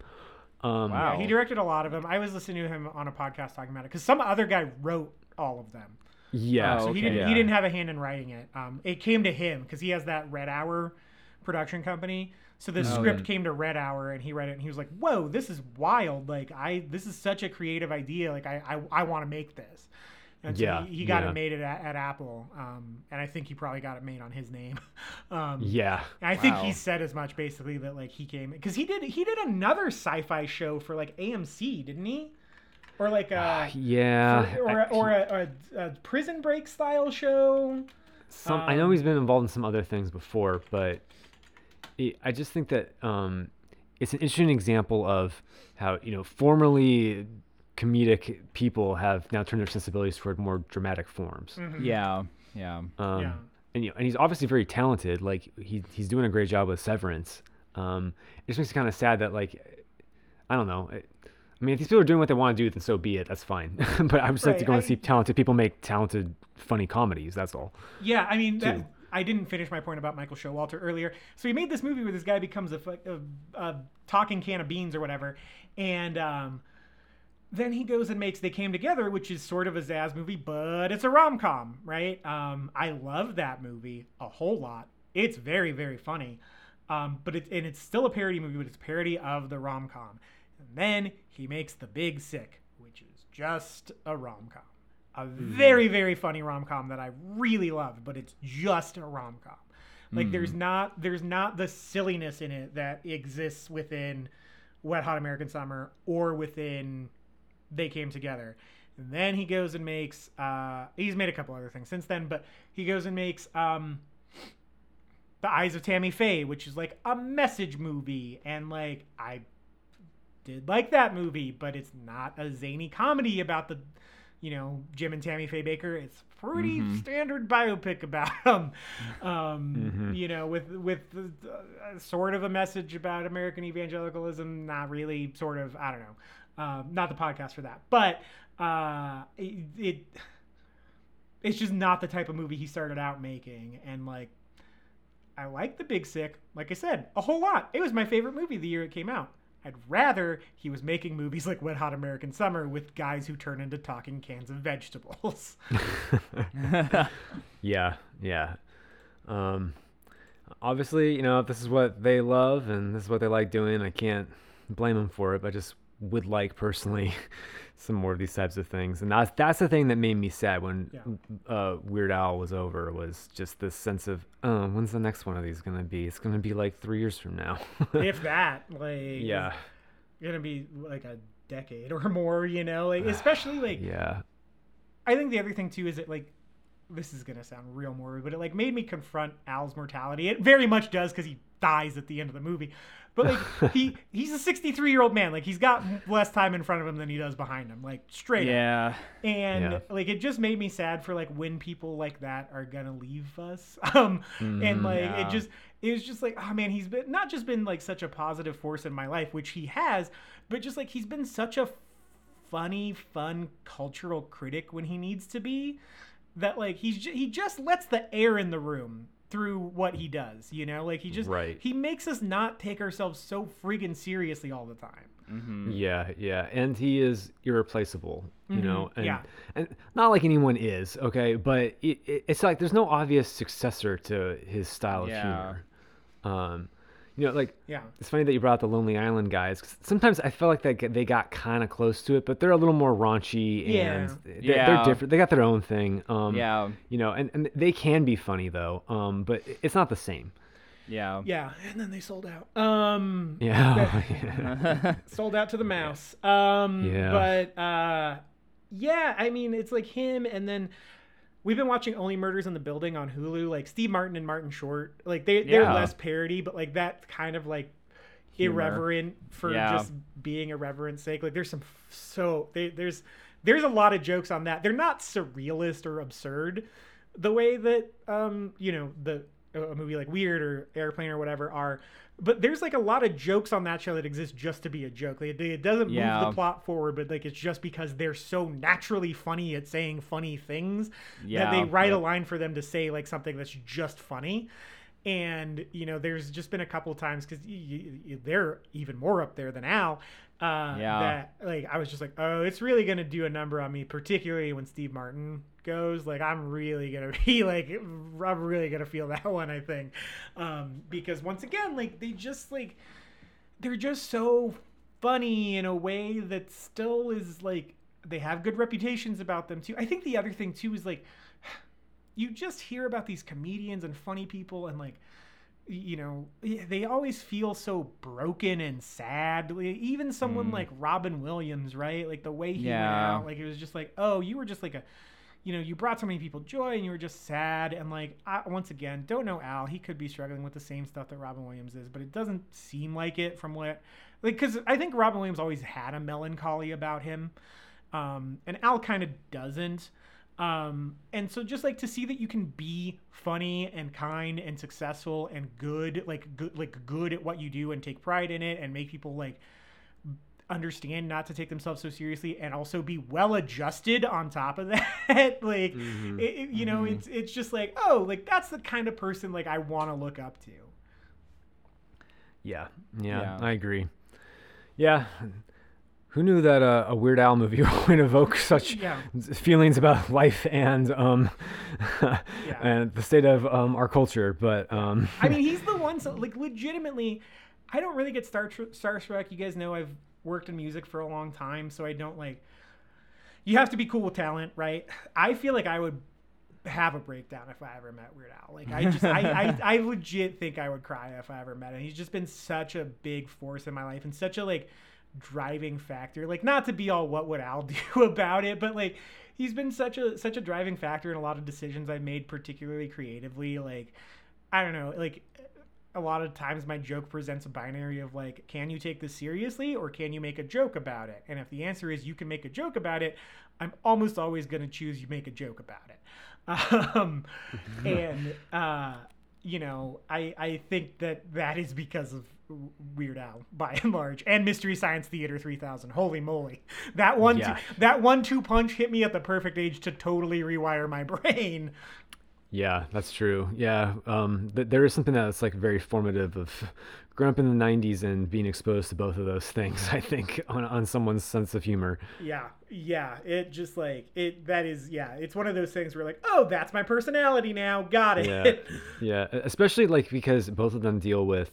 Um, Wow. Yeah, he directed a lot of them. I was listening to him on a podcast talking about it because some other guy wrote all of them. Yeah. Oh, So he okay. didn't yeah. he didn't have a hand in writing it. Um, it came to him because he has that Red Hour production company. So the script came to Red Hour and he read it and he was like, "Whoa, this is wild! Like I this is such a creative idea. Like I I, I want to make this." And so Yeah, he, he got yeah. it made at, at Apple, um, and I think he probably got it made on his name. um, Yeah. and I think he said as much basically that like he came because he did he did another sci-fi show for like AMC, didn't he? Or like a Yeah. or, I- or, or a, a, a prison break style show. Some I know Um, he's been involved in some other things before, but it, I just think that um, it's an interesting example of how you know formerly comedic people have now turned their sensibilities toward more dramatic forms. Yeah, yeah. Um, Mm-hmm. Yeah. and you know, and he's obviously very talented. Like he he's doing a great job with Severance. Um, it just makes it kind of sad that like I don't know. It, I mean, if these people are doing what they want to do, then so be it. That's fine. but I just like to Right, go and see talented people make talented, funny comedies. That's all. Yeah, I mean, that, I didn't finish my point about Michael Showalter earlier. So he made this movie where this guy becomes a, a, a talking can of beans or whatever, and um, then he goes and makes They Came Together, which is sort of a Zaz movie, but it's a rom com, right? Um, I love that movie a whole lot. It's very very funny, um, but it's and it's still a parody movie, but it's a parody of the rom com. And then he makes The Big Sick, which is just a rom com a very very funny rom-com that i really loved but it's just a rom-com. Like there's not there's not the silliness in it that exists within wet hot american summer or within they came together. And then he goes and makes uh he's made a couple other things since then but he goes and makes um the eyes of tammy faye which is like a message movie and like i did like that movie, but it's not a zany comedy about the, you know, Jim and Tammy Faye Bakker. It's pretty standard biopic about them, um, you know, with with uh, sort of a message about American evangelicalism. Not really, sort of. I don't know. Um, not the podcast for that, but uh, it, it it's just not the type of movie he started out making, and like. I like The Big Sick, like I said, a whole lot. It was my favorite movie the year it came out. I'd rather he was making movies like Wet Hot American Summer with guys who turn into talking cans of vegetables. Yeah, yeah. Um, obviously, you know, if this is what they love and this is what they like doing, I can't blame them for it. But I just would like personally some more of these types of things, and that's that's the thing that made me sad when Yeah. uh, Weird Al was over. Was just this sense of, oh, when's the next one of these gonna be? It's gonna be like three years from now. if that, like, yeah, gonna be like a decade or more, you know, like especially like yeah, I think the other thing too is that like this is gonna sound real morbid, but it like made me confront Al's mortality. It very much does because he dies at the end of the movie. But like he he's a 63 year old man. Like he's got less time in front of him than he does behind him. Like straight up. yeah. and Yeah. like it just made me sad for like when people like that are gonna leave us um and like Yeah. it just it was just like oh man he's been not just been like such a positive force in my life which he has but just like he's been such a funny fun cultural critic when he needs to be that like he's ju- he just lets the air in the room through what he does you know like he just Right. he makes us not take ourselves so freaking seriously all the time Mm-hmm. Yeah, yeah, and he is irreplaceable. You Mhm, know, and yeah. and not like anyone is okay, but it, it, it's like there's no obvious successor to his style of humor. Um, you know, like Yeah. it's funny that you brought up the Lonely Island guys. Cause sometimes I feel like they they got kind of close to it, but they're a little more raunchy and Yeah. they're, Yeah. they're different. They got their own thing. Um, Yeah. you know, and, and they can be funny though. Um, but it's not the same. Yeah. Yeah, and then they sold out. Um, Yeah. yeah. sold out to the mouse. Um, Yeah. But uh, yeah, I mean, it's like him, and then we've been watching Only Murders in the Building on Hulu. Like Steve Martin and Martin Short, like they they're less parody, but like that kind of like Humor. irreverent for Yeah. just being irreverent sake. Like there's some so they, there's there's a lot of jokes on that. They're not surrealist or absurd the way that um you know the a movie like Weird or Airplane or whatever are. But there's like a lot of jokes on that show that exist just to be a joke. Like, it, it doesn't move the plot forward, but like it's just because they're so naturally funny at saying funny things that they write a line for them to say like something that's just funny. And you know, there's just been a couple times because they're even more up there than Al. Uh, Yeah. That like I was just like, oh, it's really gonna do a number on me, particularly when Steve Martin goes. Like I'm really gonna be like, I'm really gonna feel that one. I think, um, because once again, like they just like they're just so funny in a way that still is like they have good reputations about them too. I think the other thing too is like you just hear about these comedians and funny people and like you know they always feel so broken and sad. Even someone Mm. like robin williams right? Like the way he went out like it was just like oh you were just like a you know you brought so many people joy and you were just sad. And like I, once again don't know al. He could be struggling with the same stuff that robin williams is but it doesn't seem like it from what like because i think robin williams always had a melancholy about him. Um, and al kind of doesn't um, and so just like to see that you can be funny and kind and successful and good, like good, like good at what you do and take pride in it and make people like understand not to take themselves so seriously and also be well adjusted on top of that. like, Mhm. it, it- you know, it's, it's just like, oh, like that's the kind of person like I want to look up to. Yeah, yeah, Yeah. I agree. Yeah, who knew that uh, a Weird Al movie would evoke such Yeah. feelings about life and um, and the state of um, our culture? But um, I mean, he's the one. So, like, legitimately, I don't really get star starstruck. You guys know I've worked in music for a long time, so I don't like. You have to be cool with talent, right? I feel like I would have a breakdown if I ever met Weird Al. Like, I just, I, I, I legit think I would cry if I ever met him. He's just been such a big force in my life and such a like driving factor. Like, not to be all what would Al do about it, but like. He's been such a such a driving factor in a lot of decisions I've made, particularly creatively. Like, I don't know, like a lot of times my joke presents a binary of like, can you take this seriously or can you make a joke about it? And if the answer is you can make a joke about it, I'm almost always going to choose you make a joke about it. Um, and, uh, you know, I, I think that that is because of Weird Al by and large and Mystery Science Theater 3000. Holy moly. That one, Yeah. that one two punch hit me at the perfect age to totally rewire my brain. yeah, that's true. Yeah, um, th- there is something that's like very formative of growing up in the '90s and being exposed to both of those things. I think on on someone's sense of humor. Yeah, yeah. It just like it. That is, yeah. It's one of those things where like, oh, that's my personality now. Got it. Yeah, yeah. Especially like because both of them deal with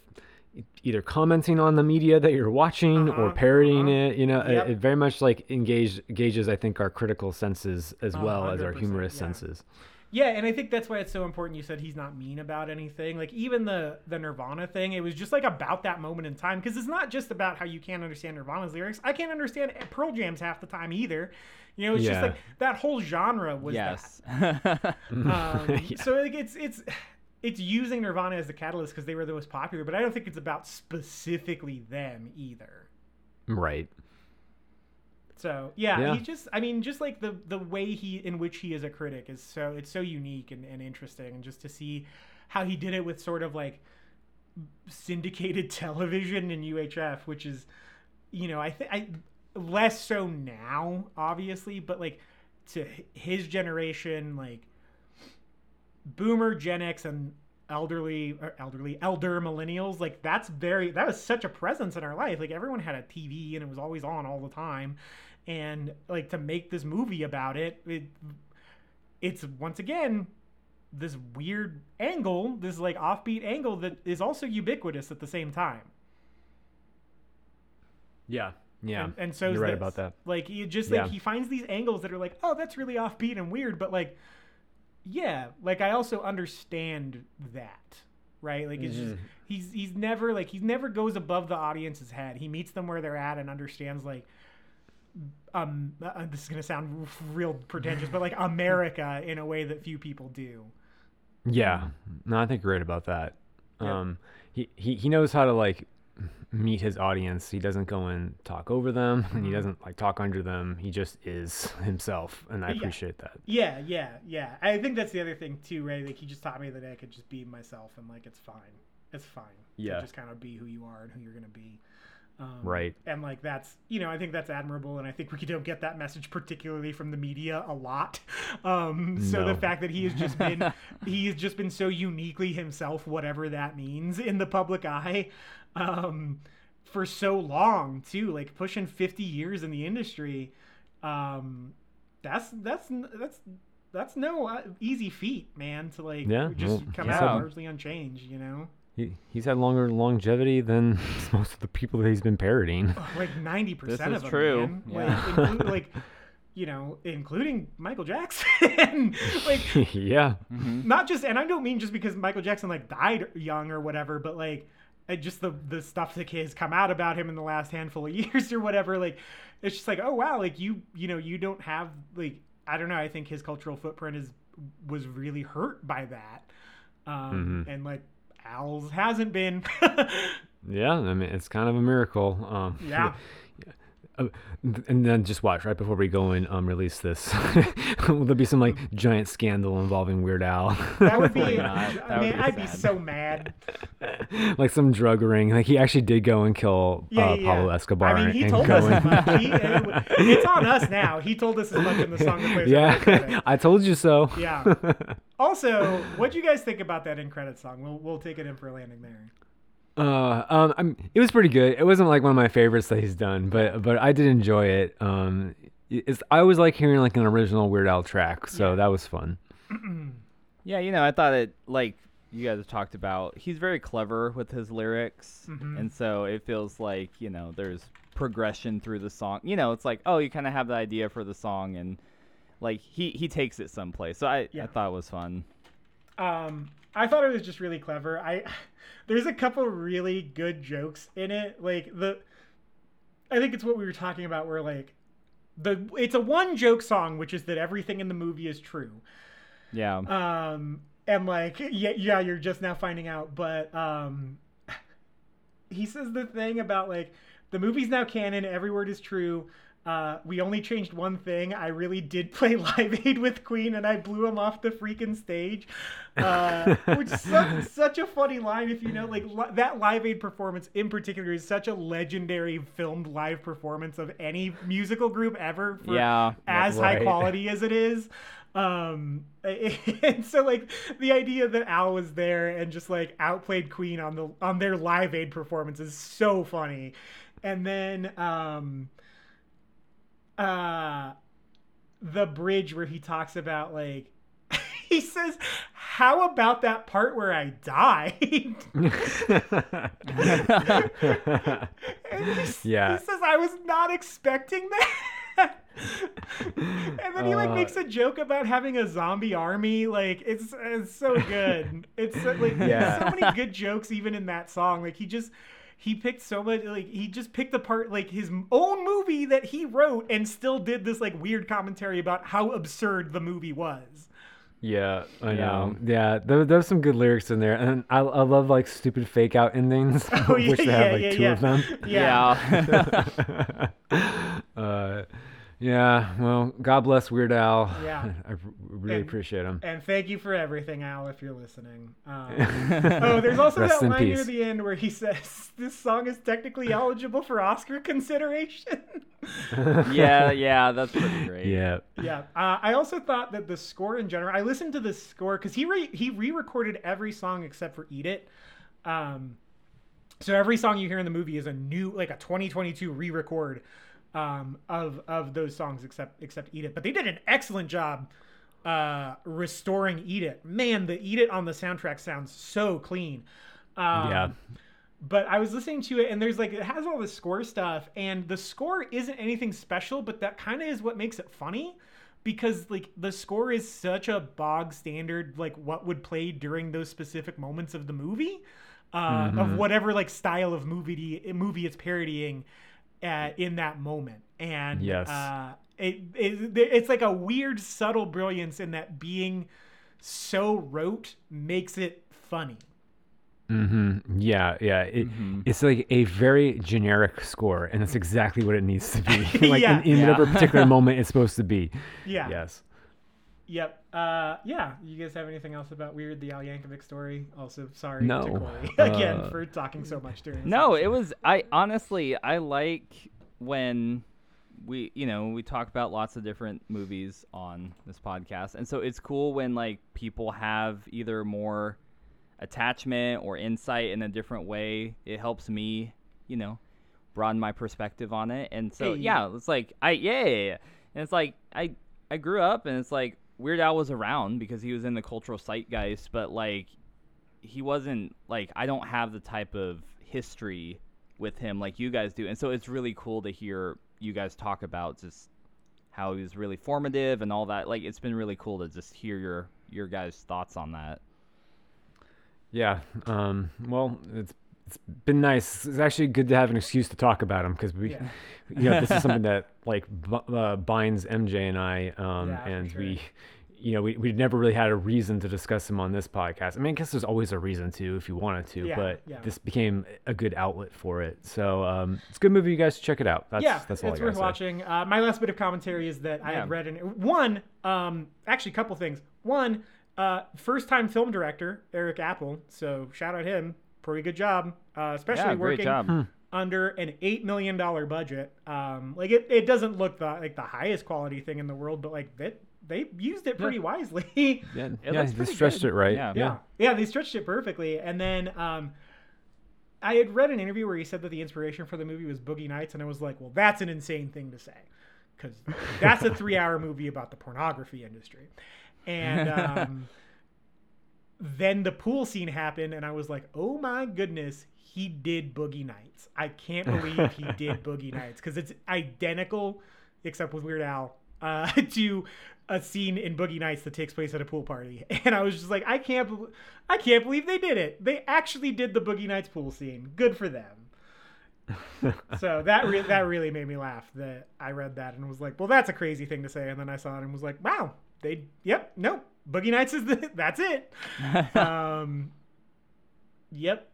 either commenting on the media that you're watching or Uh-huh, parodying uh-huh. it. You know, it- Yep. it, very much like engage engages I think our critical senses as A well as our humorous yeah. senses. Yeah, and I think that's why it's so important. You said he's not mean about anything. Like even the the Nirvana thing, it was just like about that moment in time because it's not just about how you can't understand Nirvana's lyrics. I can't understand Pearl Jam's half the time either. You know, it's just like that whole genre was that. yes. Um, Yeah. So like it's it's it's using Nirvana as the catalyst because they were the most popular, but I don't think it's about specifically them either. Right. So yeah, Yeah. he just I mean just like the the way he in which he is a critic is so it's so unique and, and interesting and just to see how he did it with sort of like syndicated television in UHF, which is you know I think I less so now obviously, but like to his generation like boomer gen x and elderly or elderly elder millennials like that's very that was such a presence in our life like everyone had a tv and it was always on all the time and like to make this movie about it, it it's once again this weird angle this like offbeat angle that is also ubiquitous at the same time Yeah. Yeah. and, and so you're right about that. like he just like Yeah. he finds these angles that are like oh that's really offbeat and weird but like yeah like i also understand that right like it's just Mm-hmm. he's he's never like he never goes above the audience's head he meets them where they're at and understands like um uh, this is gonna sound real pretentious but like america in a way that few people do Yeah. No, I think you're right about that. Yeah. Um, he, he he knows how to like meet his audience. He doesn't go and talk over them, and he Mhm. doesn't like talk under them. He just is himself, and I Yeah. appreciate that. yeah yeah yeah i think that's the other thing too right like he just taught me that i could just be myself and like it's fine it's fine Yeah. to just kind of be who you are and who you're gonna be um, Right. and like that's you know i think that's admirable and i think we don't get that message particularly from the media a lot um so the fact that he has just been he has just been so uniquely himself whatever that means in the public eye um for so long too like pushing 50 years in the industry um that's that's that's that's no uh, easy feat man to like Yeah, just well, come yeah. out largely unchanged you know He, he's had longer longevity than most of the people that he's been parodying. like 90% This of is them true. man. Yeah. like, inclu- like you know including michael jackson like yeah. not just and i don't mean just because michael jackson like died young or whatever but like just the the stuff that has come out about him in the last handful of years or whatever like it's just like oh wow like you you know you don't have like i don't know i think his cultural footprint is was really hurt by that um Mhm. and like al's hasn't been Yeah, I mean it's kind of a miracle. Um, yeah Uh, and then just watch right before we go and um, release this. There'll be some like giant scandal involving Weird Al, that would be Hopefully not. i That would be i'd be so mad like some drug ring. Like he actually did go and kill Yeah, uh, yeah, Pablo yeah. Escobar. I mean, he and told go us and- much. He, it- it's on us now. He told us as much in the song that plays. yeah, over the credits. I told you so. Yeah. Also, what do you guys think about that in credit song? We'll we'll take it in for a landing there. Uh, um, I'm, it was pretty good. It wasn't like one of my favorites that he's done, but but I did enjoy it. Um, it's I always like hearing like an original Weird Al track, so Yeah. that was fun. Yeah, you know, I thought it like you guys have talked about. He's very clever with his lyrics, Mhm. and so it feels like you know there's progression through the song. You know, it's like oh, you kind of have the idea for the song, and like he he takes it someplace. So I Yeah. I thought it was fun. Um, I thought it was just really clever. I there's a couple really good jokes in it. Like the, I think it's what we were talking about. Where like the it's a one joke song, which is that everything in the movie is true. Yeah. um and like yeah yeah you're just now finding out but um he says the thing about like the movie's now canon every word is true uh, we only changed one thing. I really did play Live Aid with Queen, and I blew him off the freaking stage, uh, which is such, such a funny line. If you know, like li- that Live Aid performance in particular is such a legendary filmed live performance of any musical group ever. For Yeah, as high quality as it is. Um, and so like the idea that Al was there and just like outplayed Queen on the on their Live Aid performance is so funny. And then um, uh, the bridge where he talks about like he says, "How about that part where I died?" He, Yeah. he says, "I was not expecting that." and then he like Uh, makes a joke about having a zombie army. Like it's it's so good. It's so, like Yeah. so many good jokes even in that song. Like he just he picked so much like he just picked apart like his own movie that he wrote and still did this like weird commentary about how absurd the movie was. Yeah, I Yeah. know. Yeah, there, there's some good lyrics in there, and I, I love like stupid fake out endings, Oh, yeah, which they yeah, have like yeah, two yeah. of them. Yeah. Yeah. well, God bless Weird Al. Yeah. I r- really And- appreciate him. And thank you for everything, Al, if you're listening. Um, oh, there's also Rest that in line near the end where he says this song is technically eligible for Oscar consideration. yeah, yeah, that's pretty great. Yeah. yeah. Uh, I also thought that the score in general. I listened to the score because he re- he re-recorded every song except for "Eat It." Um, so every song you hear in the movie is a new, like a 2022 re-record um, of of those songs except except "Eat It." But they did an excellent job uh, restoring "Eat It." Man, the "Eat It" on the soundtrack sounds so clean. Um, Yeah. but I was listening to it and there's like it has all the score stuff and the score isn't anything special, but that kind of is what makes it funny because like the score is such a bog standard like what would play during those specific moments of the movie uh, of whatever like style of movie movie it's parodying uh, in that moment and Yes. uh, it, it it's like a weird subtle brilliance in that being so rote makes it funny Mm-hmm. Yeah, yeah. It, Mm-hmm. It's like a very generic score, and that's exactly what it needs to be. like Yeah. in, in Yeah. whatever particular moment it's supposed to be. yeah Yes. Yep. Uh, yeah. You guys have anything else about Weird the Al Yankovic story? Also, sorry No. to Corey again Uh, for talking so much during. this No, it was I honestly I like when we you know we talk about lots of different movies on this podcast, and so it's cool when like people have either more attachment or insight in a different way. It helps me, you know, broaden my perspective on it, and so Hey. yeah, it's like I yeah, yeah, yeah. and it's like I I grew up, and it's like Weird Al was around because he was in the cultural zeitgeist, but like he wasn't like I don't have the type of history with him like you guys do, and so it's really cool to hear you guys talk about just how he was really formative and all that. Like it's been really cool to just hear your your guys' thoughts on that. Yeah. Um, well, it's it's been nice. It's actually good to have an excuse to talk about him because we, Yeah. you know, this is something that like b- uh, binds MJ and I, um, Yeah, and sure. we, you know, we we never really had a reason to discuss him on this podcast. I mean, I guess there's always a reason to if you wanted to, Yeah, but yeah. this became a good outlet for it. So um, it's a good movie. You guys should check it out. That's, yeah, that's all it's I worth say. watching. Uh, my last bit of commentary is that I had read in one, um, actually, a couple things. One, uh, first time film director Eric Appel. So shout out him. Pretty good job, uh, especially Yeah, working job. under an eight million dollar budget. Um, like it, it doesn't look the like the highest quality thing in the world, but like that they used it pretty wisely. Yeah, It yeah, they stretched good. it right. Yeah. yeah. Yeah, they stretched it perfectly. And then um, I had read an interview where he said that the inspiration for the movie was Boogie Nights, and I was like, well, that's an insane thing to say. Because that's a three hour movie about the pornography industry. And um, then the pool scene happened, and I was like, oh my goodness, he did Boogie Nights. I can't believe he did Boogie Nights because it's identical, except with Weird Al, uh, to a scene in Boogie Nights that takes place at a pool party. And I was just like, I can't, bel- I can't believe they did it. They actually did the Boogie Nights pool scene. Good for them. so that re- that really made me laugh. That I read that and was like, well, that's a crazy thing to say. And then I saw it and was like, wow, they, yep, nope, Boogie Nights is the, that's it. um, yep,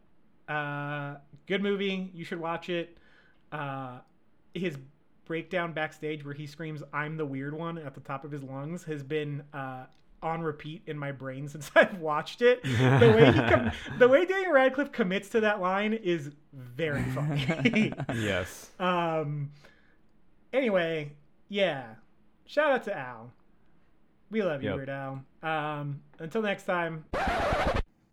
uh, good movie. You should watch it. Uh, his breakdown backstage where he screams "I'm the weird one" at the top of his lungs has been uh, on repeat in my brain since I've watched it. The way he com- the way Daniel Radcliffe commits to that line is very funny. Yes. um. Anyway, yeah. Shout out to Al. We love you, Yep. Weird Al. Um. Until next time.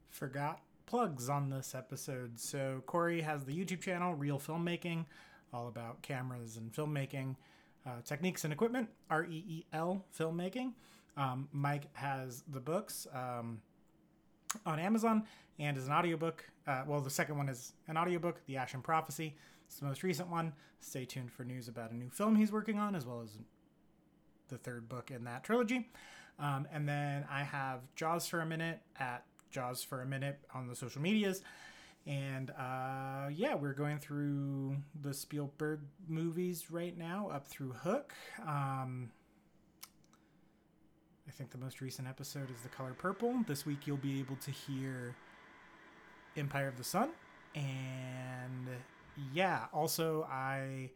Forgot plugs on this episode. So Corey has the YouTube channel Reel Filmmaking, all about cameras and filmmaking, uh, techniques and equipment. R E E L Filmmaking. Um, Mike has the books um, on Amazon and is an audiobook. Uh, well, the second one is an audiobook, The Ashen Prophecy. It's the most recent one. Stay tuned for news about a new film he's working on, as well as the third book in that trilogy. Um, and then I have Jaws for a Minute at Jaws for a Minute on the social medias. And uh, yeah, we're going through the Spielberg movies right now, up through Hook. Um, I think the most recent episode is The Color Purple. This week you'll be able to hear Empire of the Sun. And yeah, also I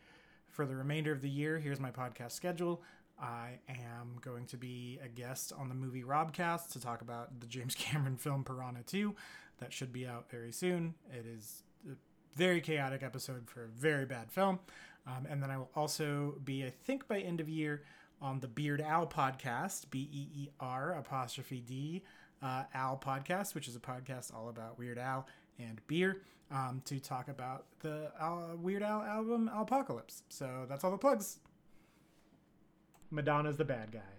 for the remainder of the year, here's my podcast schedule. I am going to be a guest on the movie Robcast to talk about the James Cameron film Piranha 2. That should be out very soon. It is a very chaotic episode for a very bad film. Um, and then I will also be, I think, by end of year on the Beer'd Owl podcast, B E E R apostrophe D uh, Owl podcast, which is a podcast all about Weird Al and beer um, to talk about the uh, Weird Al album Alpocalypse. So that's all the plugs. Madonna's the bad guy.